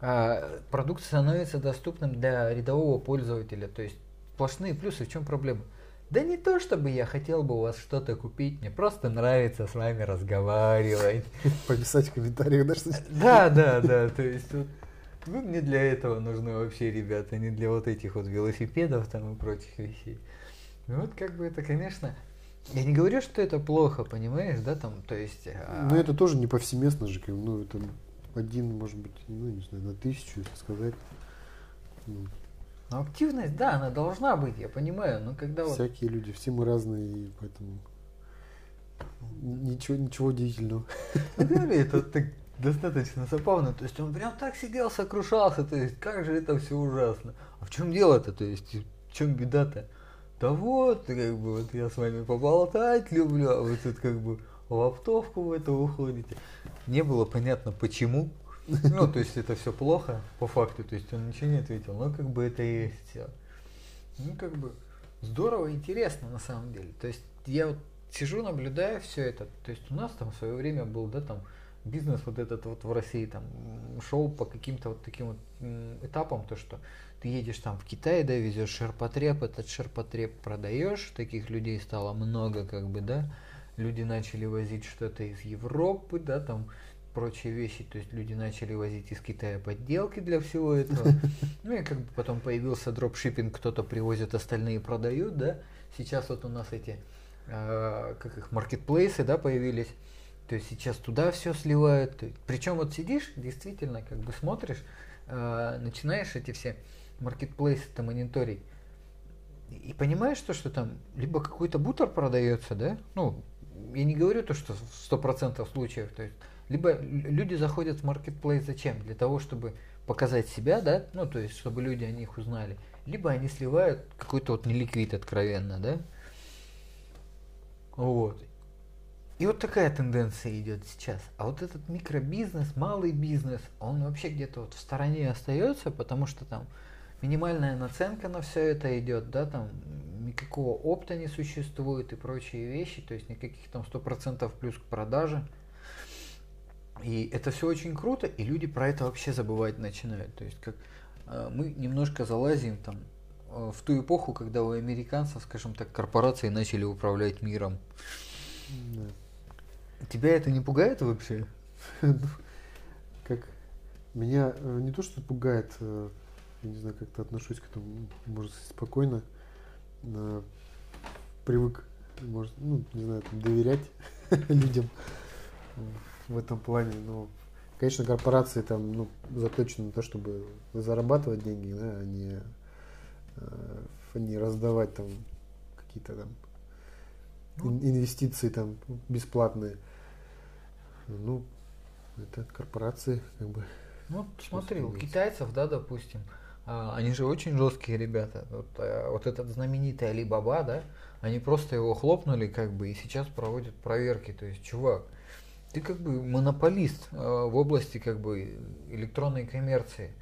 а, продукт становится доступным для рядового пользователя. То есть сплошные плюсы. В чем проблема? Да не то, чтобы я хотел бы у вас что-то купить, мне просто нравится с вами разговаривать. (laughs) Пописать в комментариях, да, что Да, да, да, то есть вот вы мне для этого нужны вообще, ребята, не для вот этих вот велосипедов там и прочих вещей. Ну вот как бы это, конечно, я не говорю, что это плохо, понимаешь, да, там, то есть... А... Но это тоже не повсеместно же, ну, это один, может быть, ну, не знаю, на тысячу, если сказать. Ну. Но активность, да, она должна быть, я понимаю, но когда Всякие вот... люди, все мы разные, и поэтому ничего, ничего удивительного. Ну, говорю, это так достаточно забавно. То есть он прям так сидел, сокрушался, то есть как же это все ужасно. А в чем дело-то, то есть в чем беда-то? Да вот, как бы, вот я с вами поболтать люблю, а вы тут как бы в оптовку в это уходите. Не было понятно почему. Ну, то есть это все плохо по факту, то есть он ничего не ответил, но как бы это и есть все. Ну, как бы здорово, интересно на самом деле. То есть я вот сижу, наблюдаю все это. То есть у нас там в свое время был, да, там бизнес вот этот вот в России там шел по каким-то вот таким вот этапам, то что ты едешь там в Китай, да, везешь ширпотреб, этот ширпотреб продаешь, таких людей стало много, как бы, да, люди начали возить что-то из Европы, да, там прочие вещи, то есть люди начали возить из Китая подделки для всего этого. (laughs) Ну и как бы потом появился дропшиппинг, кто-то привозит, остальные продают, да. Сейчас вот у нас эти, э, как их, маркетплейсы, да, появились то есть сейчас туда все сливают. Причем вот сидишь, действительно, как бы смотришь, э, начинаешь эти все маркетплейсы-то мониторить. И понимаешь то, что там либо какой-то бутер продается, да? Ну, я не говорю то, что в 100% случаев. То есть, либо люди заходят в маркетплейс зачем? Для того, чтобы показать себя, да? Ну, то есть, чтобы люди о них узнали. Либо они сливают какой-то вот неликвид откровенно, да? Вот. И вот такая тенденция идет сейчас. А вот этот микробизнес, малый бизнес, он вообще где-то вот в стороне остается, потому что там минимальная наценка на все это идет, да, там никакого опта не существует и прочие вещи, то есть никаких там 100% плюс к продаже. И это все очень круто, и люди про это вообще забывать начинают. То есть как э, мы немножко залазим там э, в ту эпоху, когда у американцев, скажем так, корпорации начали управлять миром. Да. Тебя это не пугает вообще? (laughs) Как меня э, не то что пугает, э, я не знаю, как-то отношусь к этому, может, спокойно, привык, может, ну, не знаю, там, доверять (laughs) людям в этом плане, но, конечно, корпорации там, ну, заточены на то, чтобы зарабатывать деньги, да, а не, э, а не раздавать там какие-то там ну. инвестиции там бесплатные. Ну, это корпорации, как бы. Ну, смотри, у китайцев, да, допустим, они же очень жесткие ребята. Вот, а, вот этот знаменитый Алибаба, да, они просто его хлопнули, как бы, и сейчас проводят проверки. То есть, чувак, ты как бы монополист а, в области как бы электронной коммерции.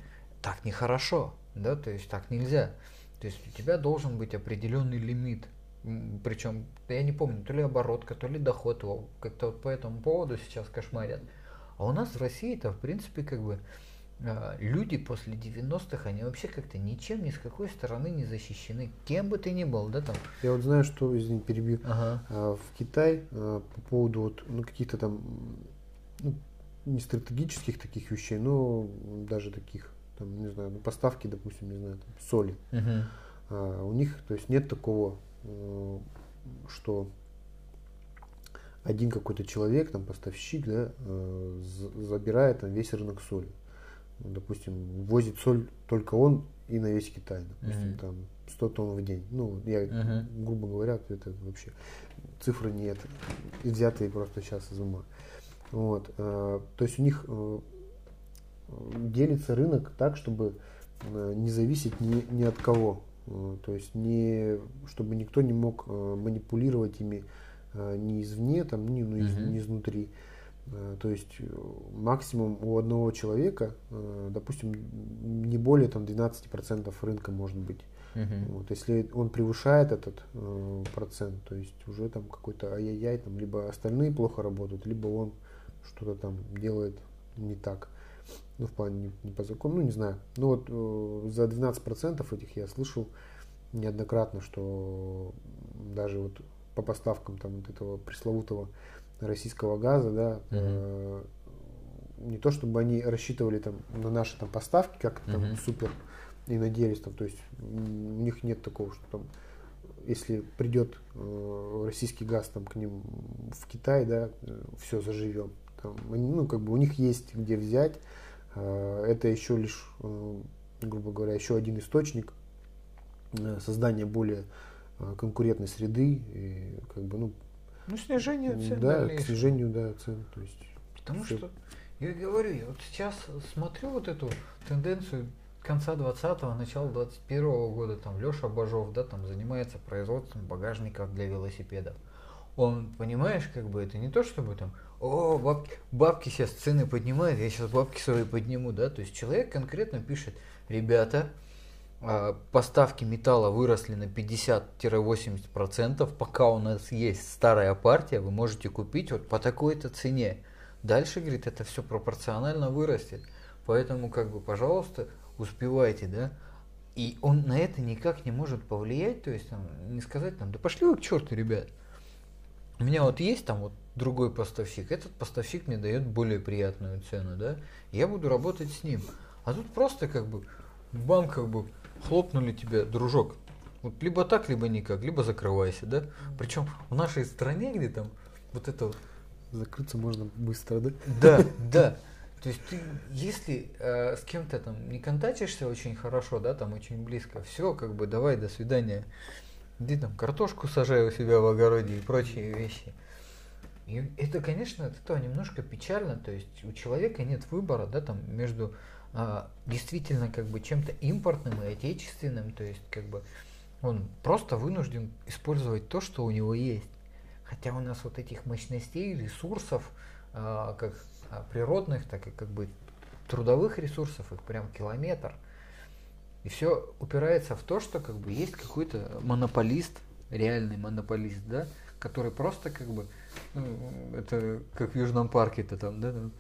Так нехорошо, да, то есть так нельзя. То есть у тебя должен быть определенный лимит причем, я не помню, то ли оборотка, то ли доход его, как-то вот по этому поводу сейчас кошмарят. А у нас в России-то, в принципе, как бы а, люди после 90-х, они вообще как-то ничем, ни с какой стороны не защищены. Кем бы ты ни был, да, там. Я вот знаю, что, извини, перебью, ага. А, в Китай по поводу вот, ну, каких-то там, ну, не стратегических таких вещей, но даже таких, там, не знаю, ну, поставки, допустим, не знаю, там, соли. Угу. А, у них, то есть, нет такого Э, что один какой-то человек, там поставщик, да, э, забирает там весь рынок соли. Ну, допустим, возит соль только он и на весь Китай, допустим, uh-huh. там 100 тонн в день. Ну, я, uh-huh. грубо говоря, это вообще цифры нет, взятые просто сейчас из ума. Вот, э, то есть у них э, делится рынок так, чтобы э, не зависеть ни, ни от кого. Э, то есть не, чтобы никто не мог э, манипулировать ими э, ни извне, там, ни, ну, из, ни изнутри. То есть максимум у одного человека, допустим, не более там, 12% рынка может быть. Uh-huh. Вот, если он превышает этот э, процент, то есть уже там какой-то ай-яй-яй, там либо остальные плохо работают, либо он что-то там делает не так. ну, в плане не, не по закону, ну, не знаю. Ну, вот э, за 12% этих я слышал неоднократно, что даже вот по поставкам там вот этого пресловутого российского газа, да, э, не то чтобы они рассчитывали там на наши там поставки как там Мгм. супер и надеялись там, то есть у них нет такого, что там если придет э, российский газ там к ним в Китай, да, все заживем. Там, они, ну, как бы у них есть где взять. Э, это еще лишь, э, грубо говоря, еще один источник э, создания более э, конкурентной среды и как бы, ну, Ну, снижение цен да, к дальнейшее. снижению, да, цен. То есть, Потому всё. что, я говорю, я вот сейчас смотрю вот эту тенденцию конца 20-го, начала 21 года, там Леша Бажов, да, там занимается производством багажников для велосипедов. Он, понимаешь, как бы это не то, чтобы там, о, бабки, бабки сейчас цены поднимают, я сейчас бабки свои подниму, да, то есть человек конкретно пишет, ребята, поставки металла выросли на 50-80%, пока у нас есть старая партия, вы можете купить вот по такой-то цене. Дальше, говорит, это все пропорционально вырастет. Поэтому, как бы, пожалуйста, успевайте, да. И он на это никак не может повлиять, то есть там, не сказать там, да пошли вы к черту, ребят. У меня вот есть там вот другой поставщик, этот поставщик мне дает более приятную цену, да, я буду работать с ним. А тут просто как бы бам, как бы хлопнули тебя, дружок. Вот либо так, либо никак, либо закрывайся, да. Причем в нашей стране, где там вот это вот закрыться можно быстро, да? да, (laughs) да. То есть ты, если э, с кем-то там не контачишься очень хорошо, да, там очень близко, все, как бы давай, до свидания. Иди там картошку сажай у себя в огороде и прочие вещи. И это, конечно, от этого немножко печально. То есть у человека нет выбора, да, там между действительно как бы чем-то импортным и отечественным. То есть как бы он просто вынужден использовать то, что у него есть. Хотя у нас вот этих мощностей, ресурсов, а, как а, природных, так и как бы трудовых ресурсов, их прям километр. И все упирается в то, что как бы есть какой-то монополист, реальный монополист, да, который просто как бы, ну, это как в Южном парке то там, да, там,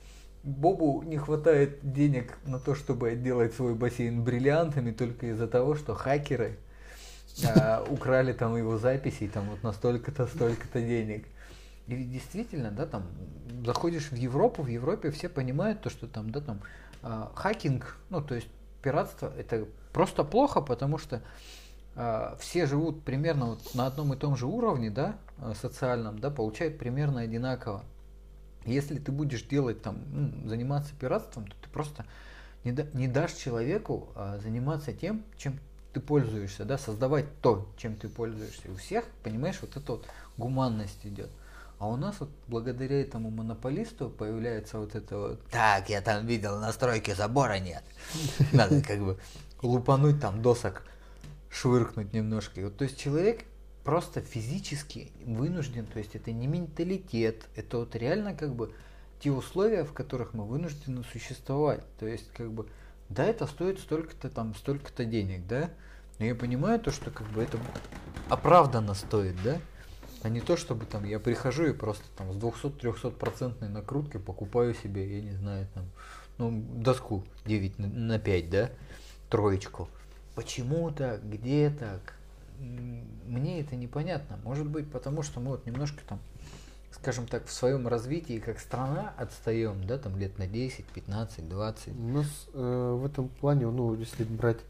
Бобу не хватает денег на то, чтобы отделать свой бассейн бриллиантами только из-за того, что хакеры а, (laughs) украли там его записи, там вот на столько-то, столько-то денег. И действительно, да, там заходишь в Европу, в Европе все понимают то, что там, да, там а, хакинг, ну, то есть пиратство, это просто плохо, потому что а, все живут примерно вот на одном и том же уровне, да, а, социальном, да, получают примерно одинаково. Если ты будешь делать там, ну, заниматься пиратством, то ты просто не, да- не дашь человеку а, заниматься тем, чем ты пользуешься, да, создавать то, чем ты пользуешься. У всех, понимаешь, вот эта вот гуманность идет. А у нас вот благодаря этому монополисту появляется вот это вот, так, я там видел, настройки забора нет. Надо как бы лупануть там досок, швыркнуть немножко. И вот, то есть человек просто физически вынужден, то есть это не менталитет, это вот реально как бы те условия, в которых мы вынуждены существовать. То есть как бы, да, это стоит столько-то там, столько-то денег, да, но я понимаю то, что как бы это оправданно стоит, да, а не то, чтобы там я прихожу и просто там с 200-300 процентной накруткой покупаю себе, я не знаю, там, ну, доску 9 на- на 5, да, троечку. Почему так, где так? Мне это непонятно. Может быть, потому что мы вот немножко там, скажем так, в своем развитии как страна отстаем, да, там лет на 10, 15, 20. У нас э, в этом плане, ну, если брать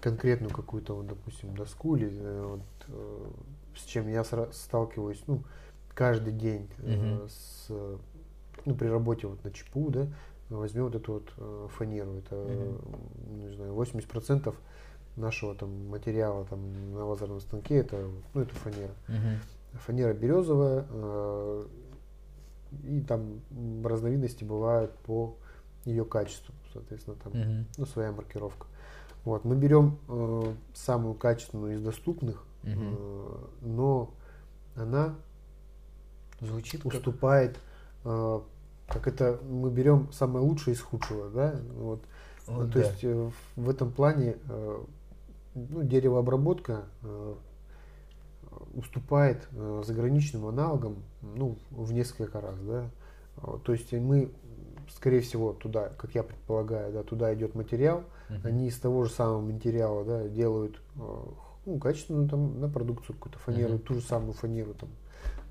конкретную какую-то, вот, допустим, доску или э, вот, э, с чем я сталкиваюсь, ну, каждый день э, с, ну, при работе вот на ЧПУ, да, возьмем вот эту вот э, фанеру, это, э, не знаю, 80% нашего там материала там на лазерном станке это, ну, это фанера. Фанера березовая, э, и там разновидности бывают по ее качеству, соответственно, там Мгм. ну, своя маркировка. Вот, мы берем э, самую качественную из доступных, Мгм. э, но она Звучит уступает, э, как это мы берем самое лучшее из худшего, да, вот. Вот Ну, то да. есть э, в- в этом плане э, ну, деревообработка э, уступает э, заграничным аналогам ну, в несколько раз. Да? Вот, То есть мы скорее всего, туда, как я предполагаю, да, туда идет материал. Мгм. Они из того же самого материала, да, делают э, ну, качественную там, на продукцию какую-то фанеру, Мгм. ту же самую фанеру, там,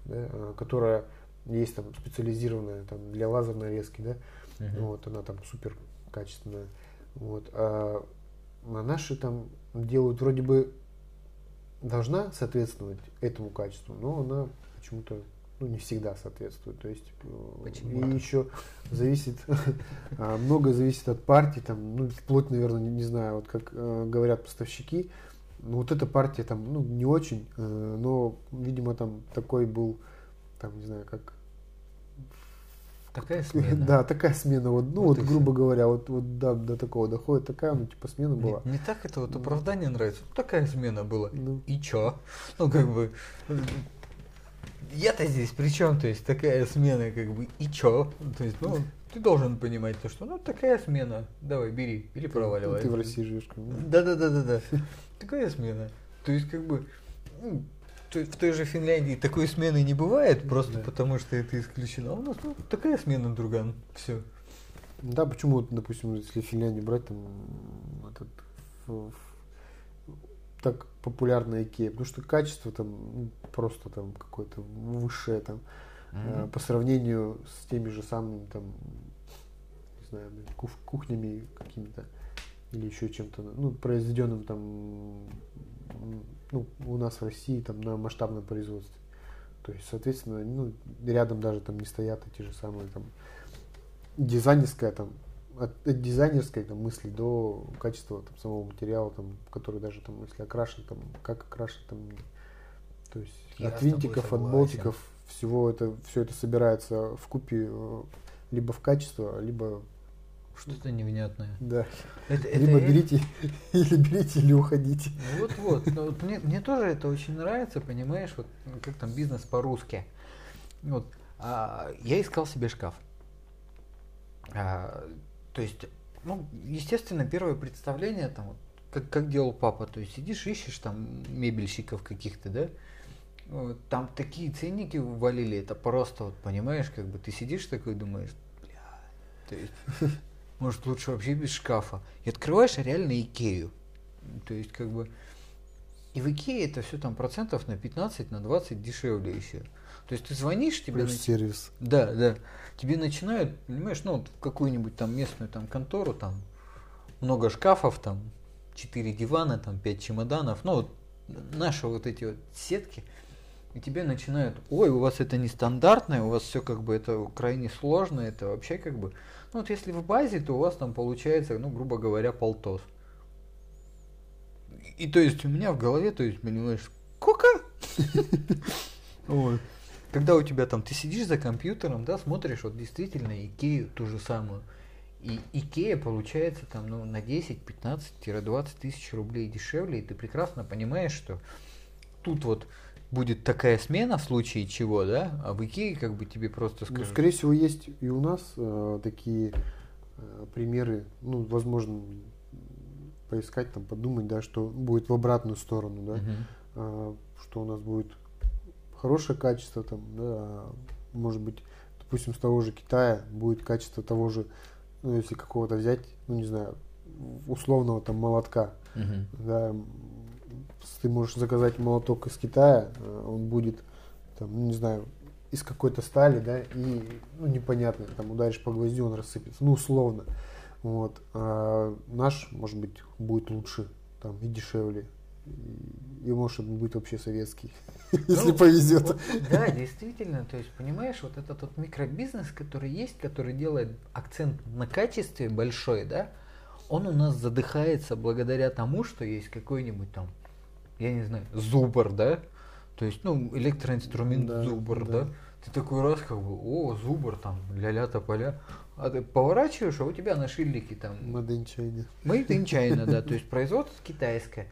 да, э, которая есть там специализированная там, для лазерной резки, да, Мгм. вот, она там супер качественная. Вот. А, а наши там делают вроде бы должна соответствовать этому качеству, но она почему-то ну, не всегда соответствует. То есть э, Почему? и еще зависит, (laughs) а, много зависит от партии, там, ну, вплоть, наверное, не, не знаю, вот как э, говорят поставщики, ну, вот эта партия там, ну, не очень, э, но, видимо, там такой был, там, не знаю, как Такая (laughs) смена. да, такая смена, вот, ну Вот вот, грубо говоря, вот, вот да, до такого доходит, такая, ну, типа, смена была. мне так это вот оправдание нравится. Вот такая смена была. Ну, И чё? Ну, как бы... Я-то здесь при чем? То есть такая смена, как бы, и чё? То есть, ну, ты должен понимать то, что, ну, такая смена, давай, бери, или проваливай. ты в России живешь. как бы. Да-да-да-да-да. Такая смена. То есть, как бы, ну, в той же Финляндии такой смены не бывает, просто Да. потому что это исключено. А у нас ну, такая смена, друган. Все. Да, почему, допустим, если Финляндию брать, там, этот, ф- ф- так популярна Икея, потому что качество там ну, просто там какое-то высшее там, э, по сравнению с теми же самыми там, не знаю, кухнями какими-то или еще чем-то, ну, произведенным там, ну, у нас в России там на масштабном производстве. То есть, соответственно, ну, рядом даже там не стоят эти же самые там дизайнерская там от, от дизайнерской там, мысли до качества там, самого материала, там, который даже там, если окрашен, там, как окрашен, там, то есть Я от винтиков, от болтиков, всего это, все это собирается в купе либо в качество, либо Что-то невнятное. да, Это, это либо я- берите (laughs) или берите, или уходите. Вот, вот. Но вот мне, мне тоже это очень нравится, понимаешь, вот ну, как там бизнес по-русски. Вот. а, я искал себе шкаф. А, то есть, ну, естественно, первое представление там, вот, как, как делал папа, то есть сидишь, ищешь там мебельщиков каких-то, да, Вот, там такие ценники валили, это просто, вот, понимаешь, как бы ты сидишь такой думаешь, бля, то есть, может лучше вообще без шкафа. И открываешь реально Икею. То есть, как бы, и в Икее это все там процентов на 15, на 20 дешевле еще. То есть ты звонишь, тебе Плюс нач- сервис. да, да. Тебе начинают, понимаешь, ну, вот в какую-нибудь там местную там контору, там много шкафов, там 4 дивана, там 5 чемоданов, ну, вот наши вот эти вот сетки, и тебе начинают, ой, у вас это нестандартное, у вас все как бы это крайне сложно, это вообще как бы, ну вот если в базе, то у вас там получается, ну, грубо говоря, полтос. И то есть у меня в голове, то есть, понимаешь, сколько? (laughs) Когда у тебя там, ты сидишь за компьютером, да, смотришь вот действительно Икею ту же самую. И Икея получается там ну, на 10, 15-20 тысяч рублей дешевле, и ты прекрасно понимаешь, что тут вот будет такая смена в случае чего, да, а в Икее как бы тебе просто Ну, скажут. скорее всего, есть и у нас э, такие э, примеры, ну, возможно, поискать, там, подумать, да, что будет в обратную сторону, да, Мгм. а, что у нас будет хорошее качество, там, да, а может быть, допустим, с того же Китая будет качество того же, ну, если какого-то взять, ну, не знаю, условного там молотка, Мгм. да, ты можешь заказать молоток из Китая, э, он будет, там, ну, не знаю, из какой-то стали, да, и, ну, непонятно, там, ударишь по гвоздю, он рассыпется, ну, условно, вот, а наш, может быть, будет лучше, там, и дешевле, и, и может он будет вообще советский, (laughs) если Ну, повезет. вот, да, действительно, то есть, понимаешь, вот этот вот микробизнес, который есть, который делает акцент на качестве большой, да, он у нас задыхается благодаря тому, что есть какой-нибудь там, я не знаю, зубр, да, то есть, ну, электроинструмент Да, зубр, да. да. ты такой раз как бы, о, зубр там, ля-ля тополя, а ты поворачиваешь, а у тебя на шильдике там Made in China. Made in China, да, то есть (laughs) производство китайское.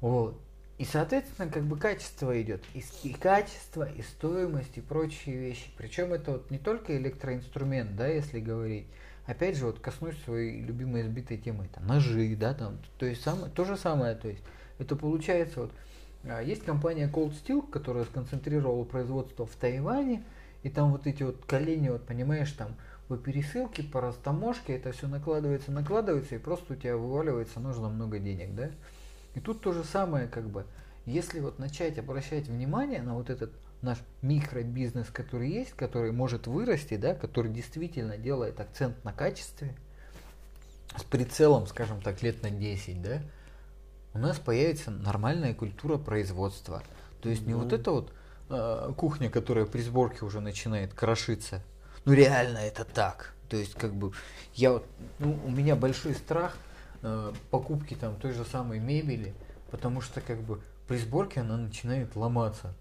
Вот. И, соответственно, как бы качество идет. И, и качество, и стоимость, и прочие вещи. Причем это вот не только электроинструмент, да, если говорить. Опять же, вот коснусь своей любимой избитой темы, это ножи, да, там, то есть самое, то же самое, то есть это получается вот, а, есть компания Cold Steel, которая сконцентрировала производство в Тайване, и там вот эти вот колени, вот понимаешь, там по пересылке, по растаможке, это все накладывается, накладывается, и просто у тебя вываливается нужно много денег, да? И тут то же самое, как бы, если вот начать обращать внимание на вот этот наш микробизнес, который есть, который может вырасти, да, который действительно делает акцент на качестве, с прицелом, скажем так, лет на 10, да, у нас появится нормальная культура производства. То есть не вот это вот э, кухня, которая при сборке уже начинает крошиться. Ну реально это так. То есть как бы я вот, ну, у меня большой страх э, покупки там той же самой мебели, потому что как бы при сборке она начинает ломаться.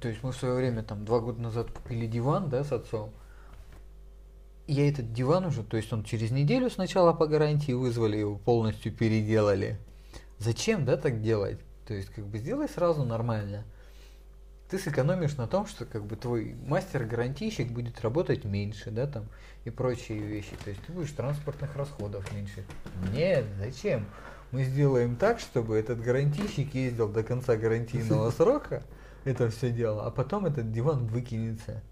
То есть мы в свое время там два года назад купили диван, да, с отцом. Я этот диван уже, то есть он через неделю сначала по гарантии вызвали его, полностью переделали. Зачем, да, так делать? То есть как бы сделай сразу нормально. Ты сэкономишь на том, что как бы твой мастер-гарантийщик будет работать меньше, да, там, и прочие вещи. То есть ты будешь транспортных расходов меньше. Нет, зачем? Мы сделаем так, чтобы этот гарантийщик ездил до конца гарантийного (laughs) срока, это все дело, а потом этот диван выкинется.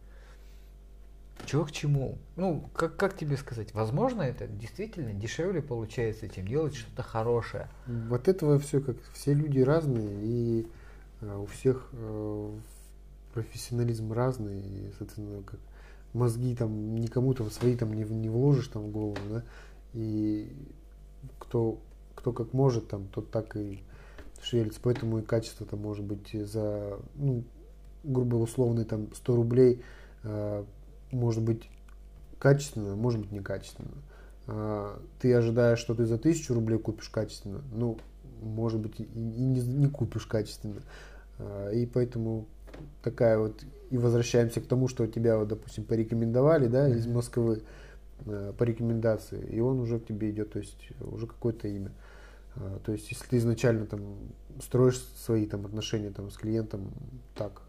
Чего к чему? Ну, как, как тебе сказать, возможно, это действительно дешевле получается, чем делать что-то хорошее. Вот этого все как все люди разные, и э, у всех э, профессионализм разный, и, соответственно, как мозги там никому там свои там не, не вложишь там в голову, да, и кто, кто как может там, тот так и шевелится, поэтому и качество-то может быть за, ну, грубо условный там 100 рублей э, может быть качественно, может быть некачественно. Э, ты ожидаешь, что ты за 1000 рублей купишь качественно, ну, может быть и, не, не купишь качественно. Э, и поэтому такая вот, и возвращаемся к тому, что тебя, вот, допустим, порекомендовали, да, из Москвы э, по рекомендации, и он уже к тебе идет, то есть уже какое-то имя. А, то есть, если ты изначально там строишь свои там отношения там с клиентом так,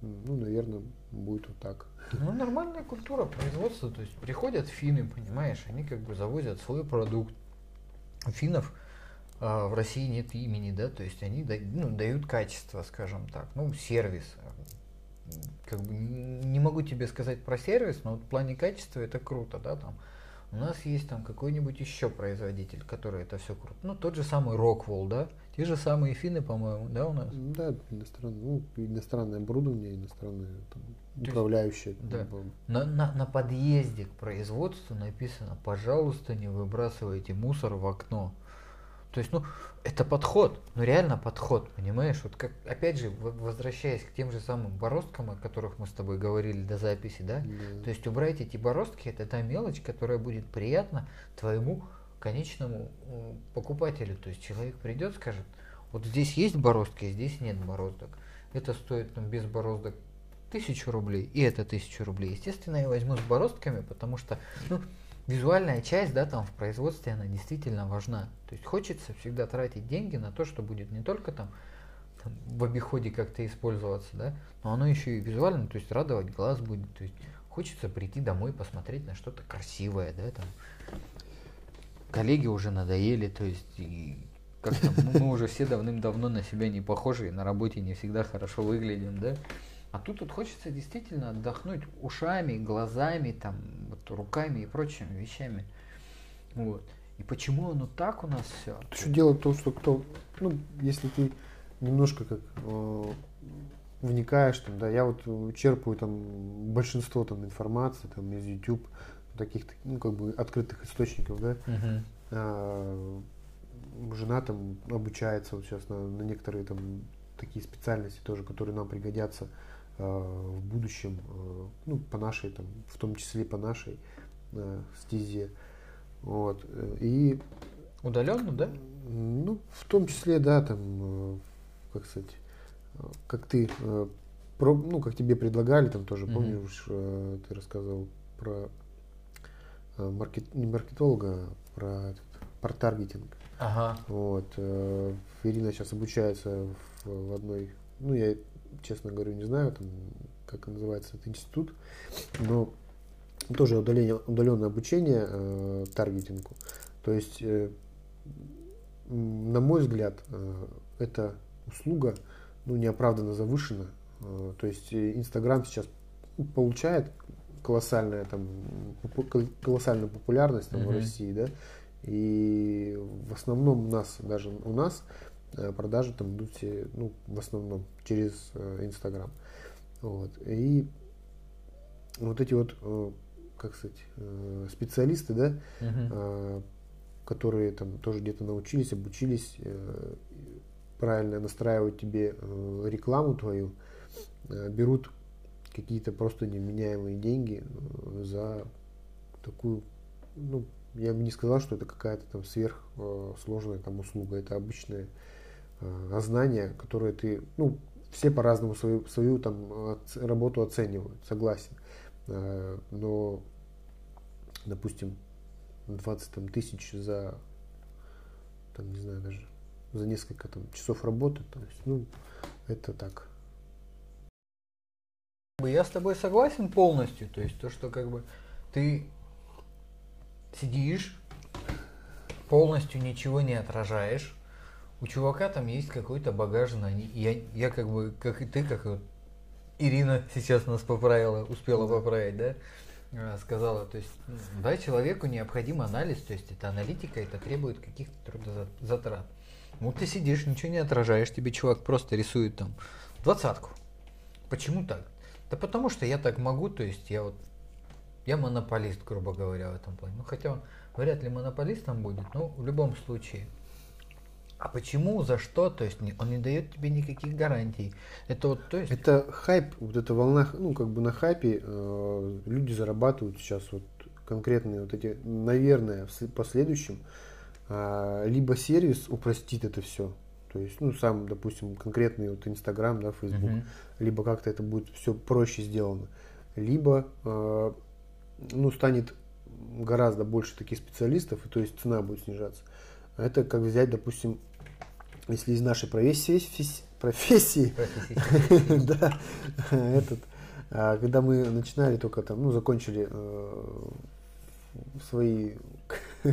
ну, наверное, будет вот так. Ну, нормальная культура производства, то есть приходят финны, понимаешь, они как бы завозят свой продукт. У финнов а, в России нет имени, да, то есть они ну, дают качество, скажем так, ну, сервис. Как бы не могу тебе сказать про сервис, но вот в плане качества это круто, да, там у нас есть там какой-нибудь еще производитель, который это все круто. Ну, тот же самый Rockwell, да? Те же самые финны, по-моему, да, у нас? Да, иностранное, ну, иностранное оборудование, иностранное там, управляющее. Есть, да. На, на, на подъезде к производству написано, пожалуйста, не выбрасывайте мусор в окно. То есть, ну, это подход, ну реально подход, понимаешь? Вот как, опять же, возвращаясь к тем же самым бороздкам, о которых мы с тобой говорили до записи, да? Mm. То есть убрать эти бороздки, это та мелочь, которая будет приятна твоему конечному покупателю. То есть человек придет, скажет, вот здесь есть бороздки, здесь нет бороздок. Это стоит там без бороздок тысячу рублей, и это тысячу рублей. Естественно, я возьму с бороздками, потому что, ну, визуальная часть, да, там в производстве, она действительно важна. То есть хочется всегда тратить деньги на то, что будет не только там, там в обиходе как-то использоваться, да, но оно еще и визуально, то есть радовать глаз будет. То есть хочется прийти домой, посмотреть на что-то красивое, да, там. Коллеги уже надоели, то есть и как-то мы уже все давным-давно на себя не похожи, на работе не всегда хорошо выглядим, да. А тут вот хочется действительно отдохнуть ушами, глазами, там, вот, руками и прочими вещами. Вот. И почему оно так у нас все? Еще дело в том, что кто, ну, если ты немножко как э, вникаешь, там, да, я вот черпаю там большинство там информации там из YouTube, таких, ну, как бы открытых источников, да. Uh-huh. А, жена там обучается вот сейчас на, на некоторые там такие специальности тоже, которые нам пригодятся в будущем, э, ну, по нашей, там, в том числе по нашей э, стезе. Вот. И Удаленно, да? Ну, в том числе, да, там, как сказать, как ты, ну, как тебе предлагали, там тоже, mm-hmm. помнишь, ты рассказывал про маркет, не маркетолога, а про, этот, про таргетинг. Ага. Вот. Ирина сейчас обучается в, в одной, ну, я честно говорю, не знаю, там, как называется этот институт, но тоже удаление, удаленное обучение э, таргетингу. То есть, э, на мой взгляд, э, эта услуга ну, неоправданно завышена. Э, то есть Инстаграм сейчас получает колоссальная там колоссальная популярность там, в Мгм. России, да, и в основном у нас, даже у нас э, продажи там идут все, ну, в основном через э, Инстаграм. Вот. И вот эти вот, э, как сказать, э, специалисты, да, а, которые там тоже где-то научились, обучились э, правильно настраивать тебе э, рекламу твою, э, берут какие-то просто невменяемые деньги э, за такую, ну, я бы не сказал, что это какая-то там сверхсложная там услуга, это обычное э, знание, которое ты, ну, все по-разному свою, свою там работу оценивают, согласен. Э, Но, допустим, 20 там, тысяч за, там, не знаю, даже за несколько там, часов работы, то есть, ну, это так. Я с тобой согласен полностью. То есть то, что как бы ты сидишь, полностью ничего не отражаешь. У чувака там есть какой-то багаж знаний. Я, я как бы, как и ты, как вот Ирина сейчас нас поправила, успела поправить, да? А, Сказала, то есть, да, человеку необходим анализ, то есть это аналитика, это требует каких-то трудозатрат. Ну, ты сидишь, ничего не отражаешь, тебе чувак просто рисует там двадцатку. Почему так? Да потому что я так могу, то есть я вот, я монополист, грубо говоря, в этом плане. Ну, хотя он вряд ли монополистом будет, но в любом случае. А почему, за что, то есть он не дает тебе никаких гарантий. Это вот, то есть... Это хайп, вот эта волна, ну, как бы на хайпе э, люди зарабатывают сейчас вот конкретные вот эти, наверное, в последующем, а, либо сервис упростит это все, то есть, ну, сам, допустим, конкретный вот Инстаграм, да, Фейсбук, Мгм. либо как-то это будет все проще сделано, либо, э, ну, станет гораздо больше таких специалистов, и то есть цена будет снижаться. Это как взять, допустим, если из нашей профессии, профессии (laughs) да, этот, а, когда мы начинали только там, ну, закончили э, свои (laughs)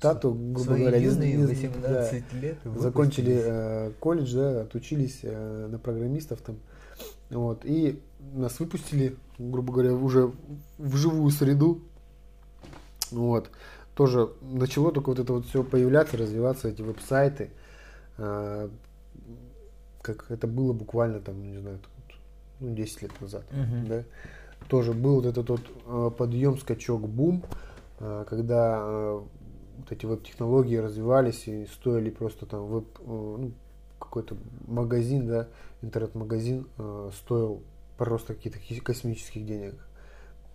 тату, грубо Свои говоря, юные зн- не зн- 18 лет да, закончили выпустились. э, колледж, да, отучились э, на программистов там, вот, и нас выпустили, грубо говоря, уже в живую среду, вот, тоже начало только вот это вот все появляться, развиваться, эти веб-сайты, а, как это было буквально там, не знаю, вот, ну, 10 лет назад, Мгм. да, тоже был вот этот вот э, подъем, скачок, бум, э, когда э, вот эти веб-технологии развивались и стоили просто там веб, э, ну, какой-то магазин, да, интернет-магазин э, стоил просто каких-то ки- космических денег.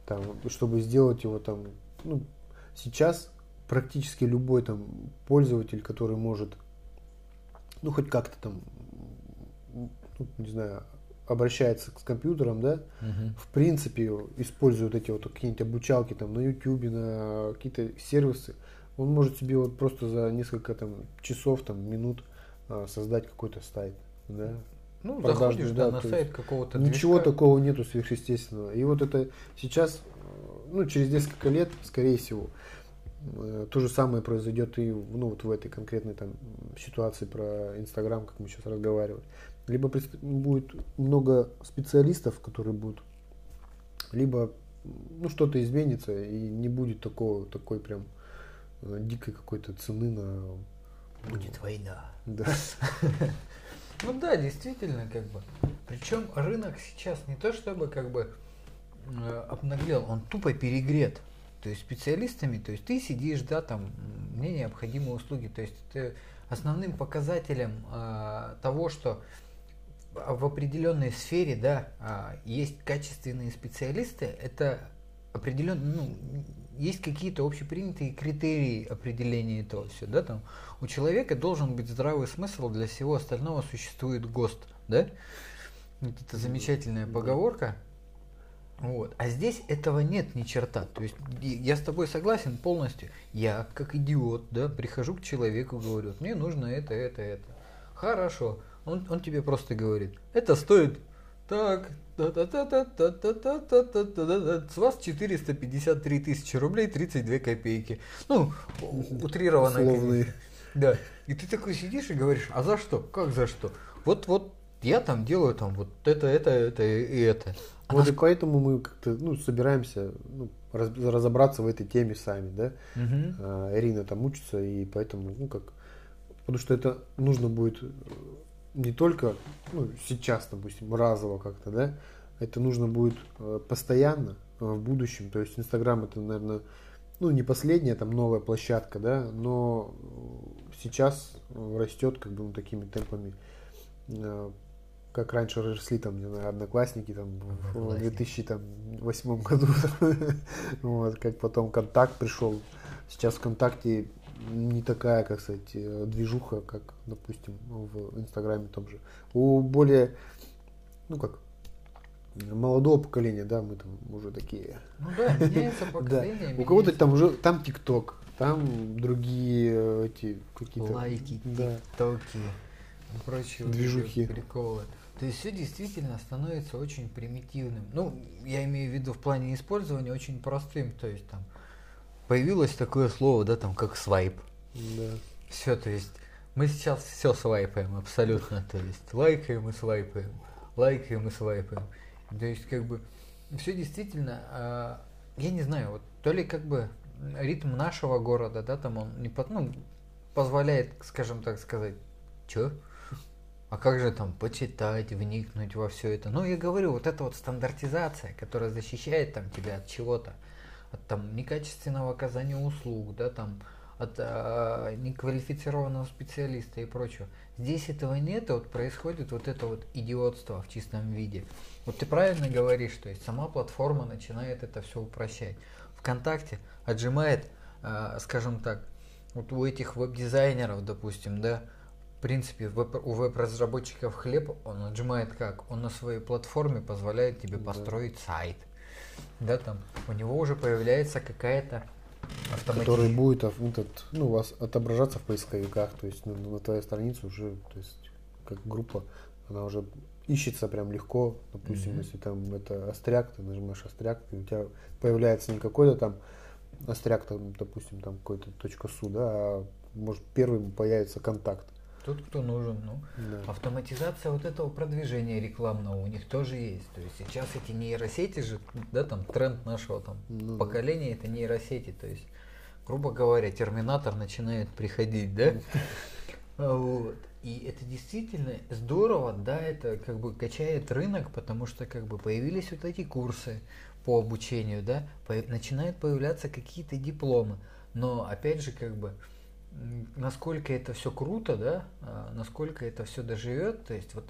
Там, чтобы сделать его там, ну, сейчас практически любой там пользователь, который может, ну, хоть как-то там, ну, не знаю, обращается с компьютером, да, Мгм. в принципе используют эти вот какие-нибудь обучалки там на YouTube, на какие-то сервисы, он может себе вот просто за несколько там часов, там минут а, создать какой-то сайт, да. Ну, продажный, заходишь да, да, на сайт какого-то Ничего движка. такого нету сверхъестественного. И вот это сейчас, ну, через несколько лет, скорее всего, э, то же самое произойдет и ну, вот в этой конкретной там ситуации про Инстаграм, как мы сейчас разговаривали. Либо будет много специалистов, которые будут, либо ну, что-то изменится и не будет такого, такой прям э, дикой какой-то цены на... Будет война. Да. (laughs) Ну да, действительно, как бы. Причем рынок сейчас не то чтобы как бы обнаглел, он тупо перегрет. То есть специалистами, то есть ты сидишь, да, там, мне необходимы услуги. То есть это основным показателем э, того, что в- определенной сфере, да, а, есть качественные специалисты, это определенно, ну, есть какие-то общепринятые критерии определения этого все, да, там у человека должен быть здравый смысл, для всего остального существует ГОСТ, да? Вот это замечательная поговорка. Вот. А здесь этого нет ни черта. То есть я с тобой согласен полностью. Я как идиот, да, прихожу к человеку, говорю, мне нужно это, это, это. Хорошо. Он, он тебе просто говорит, это стоит так, с вас 453 тысячи рублей 32 копейки. Ну, утрированно. Условные. Да. И ты такой сидишь и говоришь, а за что? Как за что? Вот, вот я там делаю там вот это, это, это и это. А вот и поэтому мы как-то ну, собираемся ну, раз, разобраться в этой теме сами, да. Угу. А, Ирина там учится, и поэтому, ну как, потому что это нужно будет э, не только ну, сейчас, допустим, разово как-то, да, это нужно будет э, постоянно э, в будущем. То есть Инстаграм это, наверное, ну не последняя там новая площадка, да, но сейчас растет как бы ну, такими темпами как раньше росли там, не знаю, одноклассники там в 2008 (laughs) году, вот, как потом контакт пришел. Сейчас ВКонтакте не такая, как сказать, э, движуха, как, допустим, в Инстаграме том же. У более, ну как, молодого поколения, да, мы там уже такие. Ну да, меняется (laughs) поколение. У кого-то там уже, там ТикТок, там другие э, эти какие-то. Лайки, ТикТоки, прочие движухи. приколы. То есть все действительно становится очень примитивным. Ну, я имею в виду в плане использования очень простым. То есть там появилось такое слово, да, там как свайп. Да. Все, то есть мы сейчас все свайпаем абсолютно. То есть лайкаем и свайпаем. Лайкаем и свайпаем. То есть как бы все действительно, э, я не знаю, вот то ли как бы ритм нашего города, да, там он не под, ну, позволяет, скажем так сказать, чё? А как же там почитать, вникнуть во все это? Ну, я говорю, вот эта вот стандартизация, которая защищает там тебя от чего-то, от там некачественного оказания услуг, да, там, от а, неквалифицированного специалиста и прочего. Здесь этого нет, и вот происходит вот это вот идиотство в чистом виде. Вот ты правильно говоришь, то есть сама платформа начинает это все упрощать. ВКонтакте отжимает, а, скажем так, вот у этих веб-дизайнеров, допустим, да, в принципе, у веб-разработчиков хлеб, он отжимает как? Он на своей платформе позволяет тебе построить да. сайт. Да, там у него уже появляется какая-то автоматизация. Который будет этот, ну, у вас отображаться в поисковиках, то есть на, на твоей странице уже, то есть как группа, она уже ищется прям легко. Допустим, mm-hmm. если там это остряк, ты нажимаешь остряк, и у тебя появляется не какой-то там остряк, там, допустим, там какой-то точка су, да, а может первым появится контакт. Тот, кто нужен. Ну, да. Автоматизация вот этого продвижения рекламного у них тоже есть. То есть сейчас эти нейросети же, да, там тренд нашего там ну, поколения это нейросети. То есть, грубо говоря, терминатор начинает приходить, да? (laughs) Вот. И это действительно здорово, да, это как бы качает рынок, потому что как бы появились вот эти курсы по обучению, да, по, начинают появляться какие-то дипломы. Но опять же, как бы, насколько это все круто, да, а, насколько это все доживет. То есть вот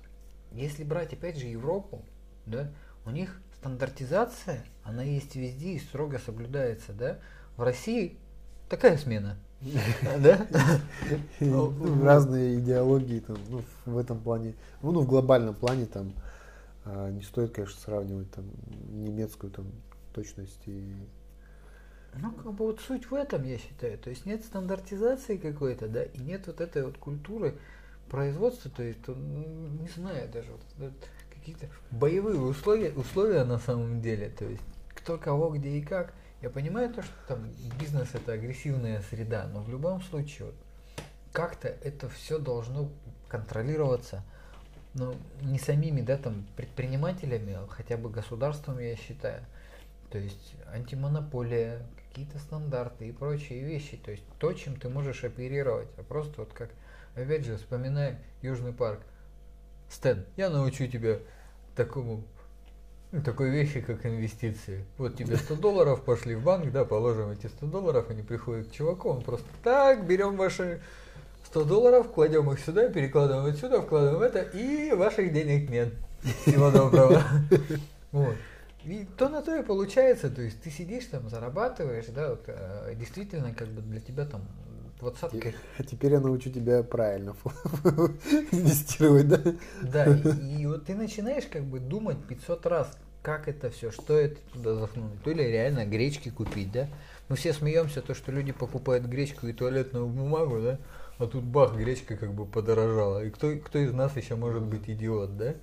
если брать опять же Европу, да, у них стандартизация, она есть везде и строго соблюдается, да. В России такая смена. (laughs) Да? Ну, разные идеологии там, ну, в этом плане, ну, в глобальном плане там а, не стоит, конечно, сравнивать там немецкую там точность и ну, как бы вот суть в этом, я считаю. То есть нет стандартизации какой-то, да, и нет вот этой вот культуры производства, то есть, не знаю, даже вот, вот какие-то боевые условия, условия на самом деле, то есть кто кого, где и как. Я понимаю то, что там бизнес это агрессивная среда, но в любом случае вот, как-то это все должно контролироваться, но не самими, да, там предпринимателями, а хотя бы государством, я считаю. То есть антимонополия, какие-то стандарты и прочие вещи. То есть то, чем ты можешь оперировать. А просто вот как, опять же, вспоминай Южный парк. Стэн, я научу тебя такому такой вещи, как инвестиции. Вот тебе 100 долларов, пошли в банк, да, положим эти 100 долларов, они приходят к чуваку, он просто так, берем ваши 100 долларов, кладем их сюда, перекладываем отсюда, вкладываем это, и ваших денег нет. Всего доброго. (laughs) Вот. И то на то и получается, то есть ты сидишь там, зарабатываешь, да, вот, э, действительно, как бы для тебя там двадцатка. А теперь я научу тебя правильно инвестировать, (laughs) да? Да, и, (laughs) и вот ты начинаешь как бы думать 500 раз, как это все, что это туда засунуть. То ли реально гречки купить, да? Мы все смеемся, то, что люди покупают гречку и туалетную бумагу, да? А тут бах, гречка как бы подорожала. И кто, кто из нас еще может быть идиот, да?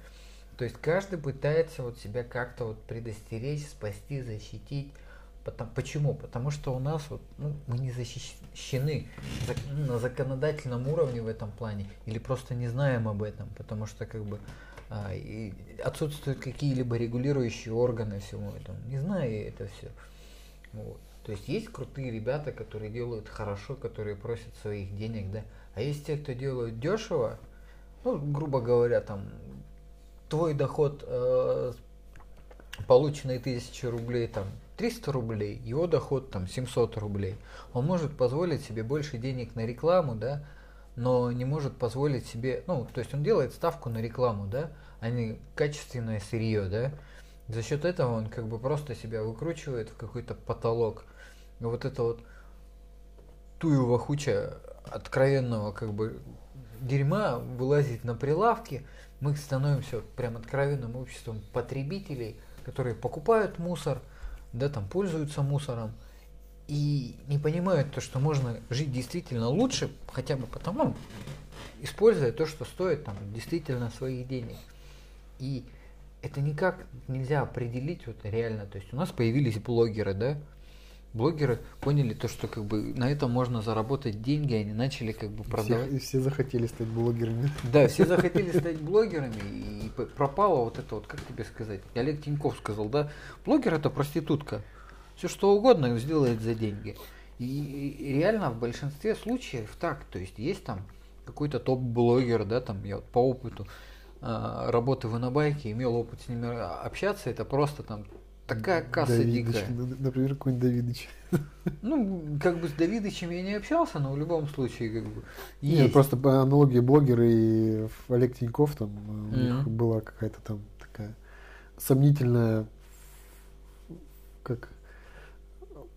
То есть каждый пытается вот себя как-то вот предостеречь, спасти, защитить. Потому, почему? Потому что у нас вот, ну, мы не защищены на законодательном уровне в этом плане или просто не знаем об этом, потому что как бы а, и отсутствуют какие-либо регулирующие органы всему этому. Не знаю я это все. Вот. То есть есть крутые ребята, которые делают хорошо, которые просят своих денег, да. А есть те, кто делают дешево, ну, грубо говоря, там, твой доход, э, полученный 1000 рублей, там, 300 рублей, его доход, там, 700 рублей. Он может позволить себе больше денег на рекламу, да, но не может позволить себе, ну, то есть он делает ставку на рекламу, да, а не качественное сырье, да. За счет этого он как бы просто себя выкручивает в какой-то потолок. И вот это вот туева хуча откровенного как бы дерьма вылазит на прилавки, мы становимся прям откровенным обществом потребителей, которые покупают мусор, да, там пользуются мусором, и не понимают то, что можно жить действительно лучше, хотя бы потому, используя то, что стоит там действительно своих денег. И это никак нельзя определить вот реально. То есть у нас появились блогеры, да, блогеры поняли то, что как бы на этом можно заработать деньги, они начали как бы продавать. Все, и все захотели стать блогерами. Да, все (laughs) захотели стать блогерами, и пропало вот это вот, как тебе сказать, Олег Тиньков сказал, да, блогер это проститутка, все что угодно сделает за деньги. И реально в большинстве случаев так, то есть есть там какой-то топ-блогер, да, там я вот по опыту э, работы в инобайке имел опыт с ними общаться, это просто там такая касса Давидыч, дикая. ну, Например, какой-нибудь Давидыч. (laughs) Ну, как бы с Давидычем я не общался, но в любом случае, как бы. Нет, есть. просто по аналогии блогеры и Олег Тиньков, там у них Мгм. была какая-то там такая сомнительная, как,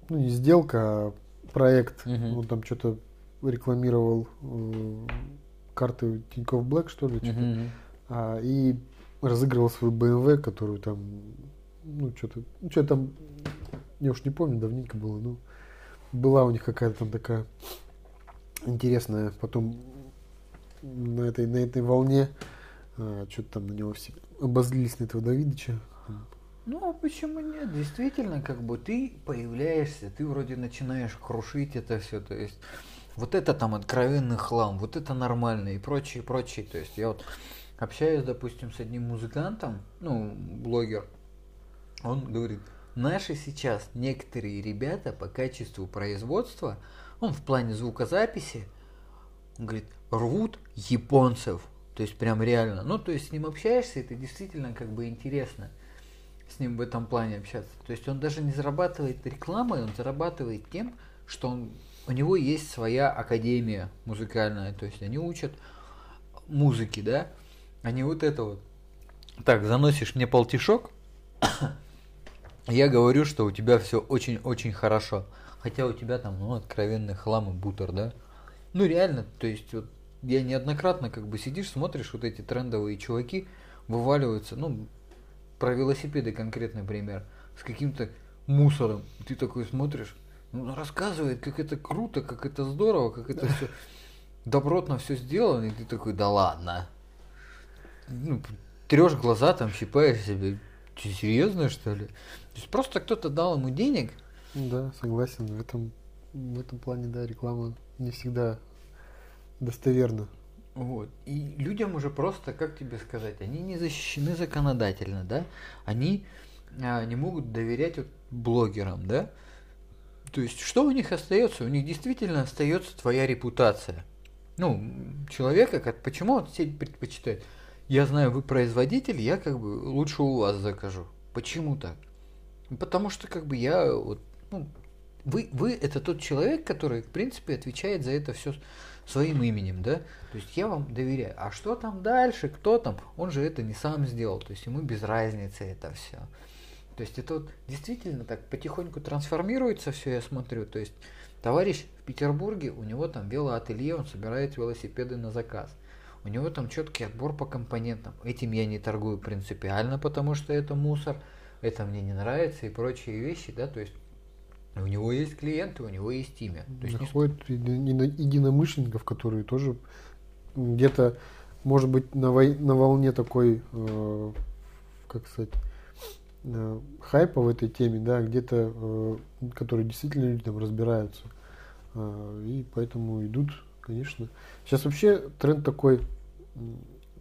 ну не сделка, а проект. Мгм. Он там что-то рекламировал э, карты Тиньков Блэк, что ли, что-то. Мгм. А, и разыгрывал свою BMW, которую там, ну, что-то, ну, что там, я уж не помню, давненько было, ну, была у них какая-то там такая интересная, потом на этой, на этой волне, что-то там на него все обозлились на этого Давидыча. Ну, а почему нет? Действительно, как бы ты появляешься, ты вроде начинаешь крушить это все, то есть вот это там откровенный хлам, вот это нормально и прочее, прочее. То есть я вот общаюсь, допустим, с одним музыкантом, ну, блогер, он говорит, наши сейчас некоторые ребята по качеству производства, он в плане звукозаписи, он говорит, рвут японцев. То есть прям реально. Ну, то есть с ним общаешься, это действительно как бы интересно с ним в этом плане общаться. То есть он даже не зарабатывает рекламой, он зарабатывает тем, что он, у него есть своя академия музыкальная. То есть они учат музыке, да, не вот это вот. Так, заносишь мне полтишок, я говорю, что у тебя все очень-очень хорошо. Хотя у тебя там, ну, откровенный хлам и бутер, да? Ну, реально, то есть, вот я неоднократно как бы сидишь, смотришь, вот эти трендовые чуваки вываливаются, ну, про велосипеды конкретный пример, с каким-то мусором. Ты такой смотришь, ну, рассказывает, как это круто, как это здорово, как это все добротно все сделано, и ты такой, да ладно. Ну, трешь глаза, там, щипаешь себе. Че, серьезно, что ли? То есть просто кто-то дал ему денег, Ну Да, согласен, в этом, в этом плане, да, реклама не всегда достоверна. Вот. И людям уже просто, как тебе сказать, они не защищены законодательно, да? Они а, не могут доверять вот блогерам, да? То есть, что у них остается? У них действительно остается твоя репутация. Ну, человека, как, почему он сеть предпочитает? Я знаю, вы производитель, я как бы лучше у вас закажу. Почему так? Потому что как бы я вот, ну, вы, вы это тот человек, который, в принципе, отвечает за это все своим именем, да? То есть я вам доверяю. А что там дальше, кто там, он же это не сам сделал. То есть ему без разницы это все. То есть это вот действительно так потихоньку трансформируется все, я смотрю. То есть товарищ в Петербурге, у него там велоателье, он собирает велосипеды на заказ. У него там четкий отбор по компонентам. Этим я не торгую принципиально, потому что это мусор, это мне не нравится и прочие вещи, да, то есть у него есть клиенты, у него есть имя. То есть единомышленников, которые тоже где-то, может быть, на, вой- на волне такой, э, как сказать, э, хайпа в этой теме, да, где-то, э, которые действительно люди там разбираются. Э, и поэтому идут, конечно. Сейчас вообще тренд такой,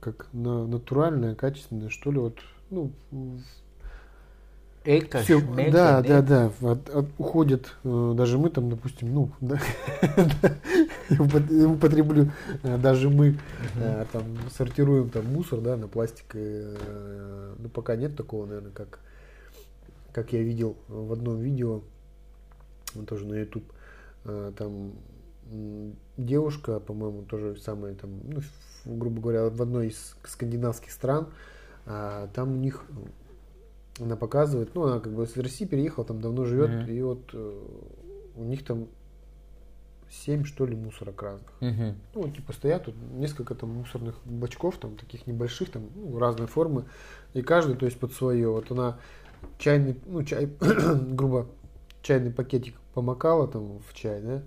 как на натуральное, качественное, что ли, вот, ну, Эко, все, шмелька, да, нет? да, да, от- от- уходит, э, даже мы там, допустим, ну, (laughs) да, упот- употреблю, э, даже мы э, там сортируем там мусор, да, на пластик, э, ну, пока нет такого, наверное, как, как я видел в одном видео, тоже на YouTube, э, там девушка, по-моему, тоже самая там, ну, грубо говоря, в одной из скандинавских стран, а, там у них она показывает, ну, она как бы из России переехала, там давно живет, Мгм. и вот э, у них там семь, что ли, мусорок разных. Мгм. Ну, вот, типа стоят тут несколько там мусорных бачков, там таких небольших, там ну, разной формы, и каждый, то есть под свое. Вот она чайный, ну, чай, (coughs) грубо, чайный пакетик помакала там в чай, да,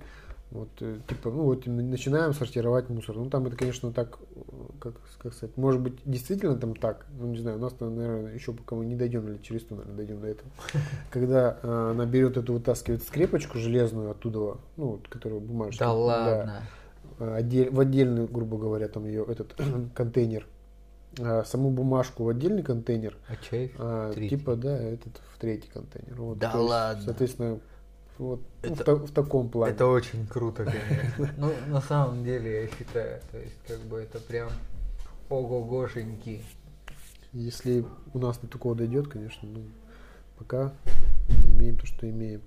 вот, э, типа, ну, вот начинаем сортировать мусор. Ну, там это, конечно, так, э, как, как сказать, может быть, действительно там так, ну, не знаю, у нас, наверное, еще пока мы не дойдем, или через то, наверное, дойдем до этого. (laughs) Когда э, она берет эту, вытаскивает скрепочку железную оттуда, ну, вот, которая бумажная. Да ладно. отдель- в отдельный, грубо говоря, там ее этот (clears throat) контейнер, а саму бумажку в отдельный контейнер, А чай? а, Третий. типа, да, этот в третий контейнер. Вот, Да есть, ладно. Соответственно, вот ну, в, Это- та- в таком плане. Это очень круто, конечно. Ну, на самом деле, я считаю, то есть, как бы это прям ого-гошеньки. Если у нас до такого дойдет, конечно, ну, пока имеем то, что имеем.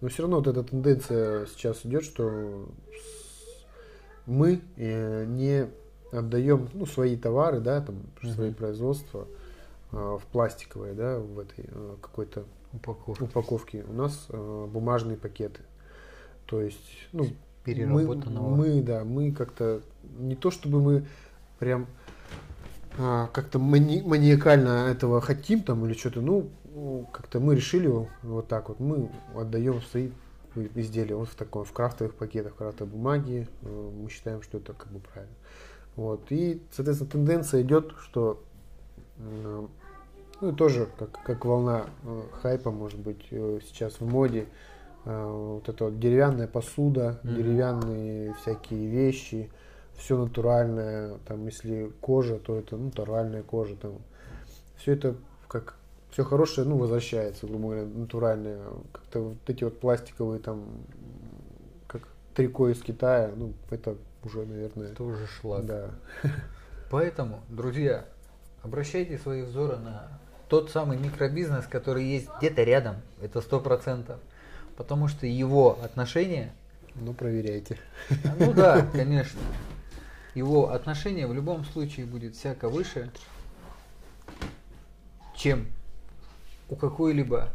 Но все равно вот эта тенденция сейчас идет, что мы э, не отдаем ну, свои товары, да, там, свои Мгм. производства а, в пластиковые, да, в этой э, какой-то Упаковка. упаковки. У нас э, бумажные пакеты. То есть, ну, мы, Переработанного. мы, да, мы как-то не то чтобы мы прям а, как-то мани- маниакально этого хотим там или что-то, ну, как-то мы решили вот так вот, мы отдаем свои изделия вот в таком, в крафтовых пакетах, в крафтовой бумаге, э, мы считаем, что это как бы правильно. Вот, и, соответственно, тенденция идет, что ну тоже как, как волна э, хайпа, может быть, э, сейчас в моде. Э, вот эта вот деревянная посуда, Мгм. деревянные всякие вещи, все натуральное. Там, если кожа, то это ну, натуральная кожа. Там. Все это как все хорошее, ну, возвращается, грубо говоря, натуральное. Как-то вот эти вот пластиковые там, как трико из Китая, ну, это уже, наверное, Это уже шлак. да. Поэтому, друзья, обращайте свои взоры на тот самый микробизнес, который есть где-то рядом. Это сто процентов. Потому что его отношение, Ну, проверяйте. а, ну да, конечно, его отношение в любом случае будет всяко выше, чем у какой-либо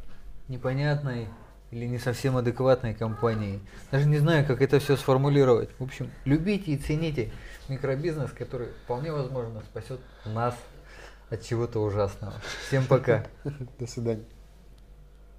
непонятной или не совсем адекватной компании. Даже не знаю, как это все сформулировать. В общем, любите и цените микробизнес, который вполне возможно спасет нас от чего-то ужасного. Всем пока. (laughs) До свидания.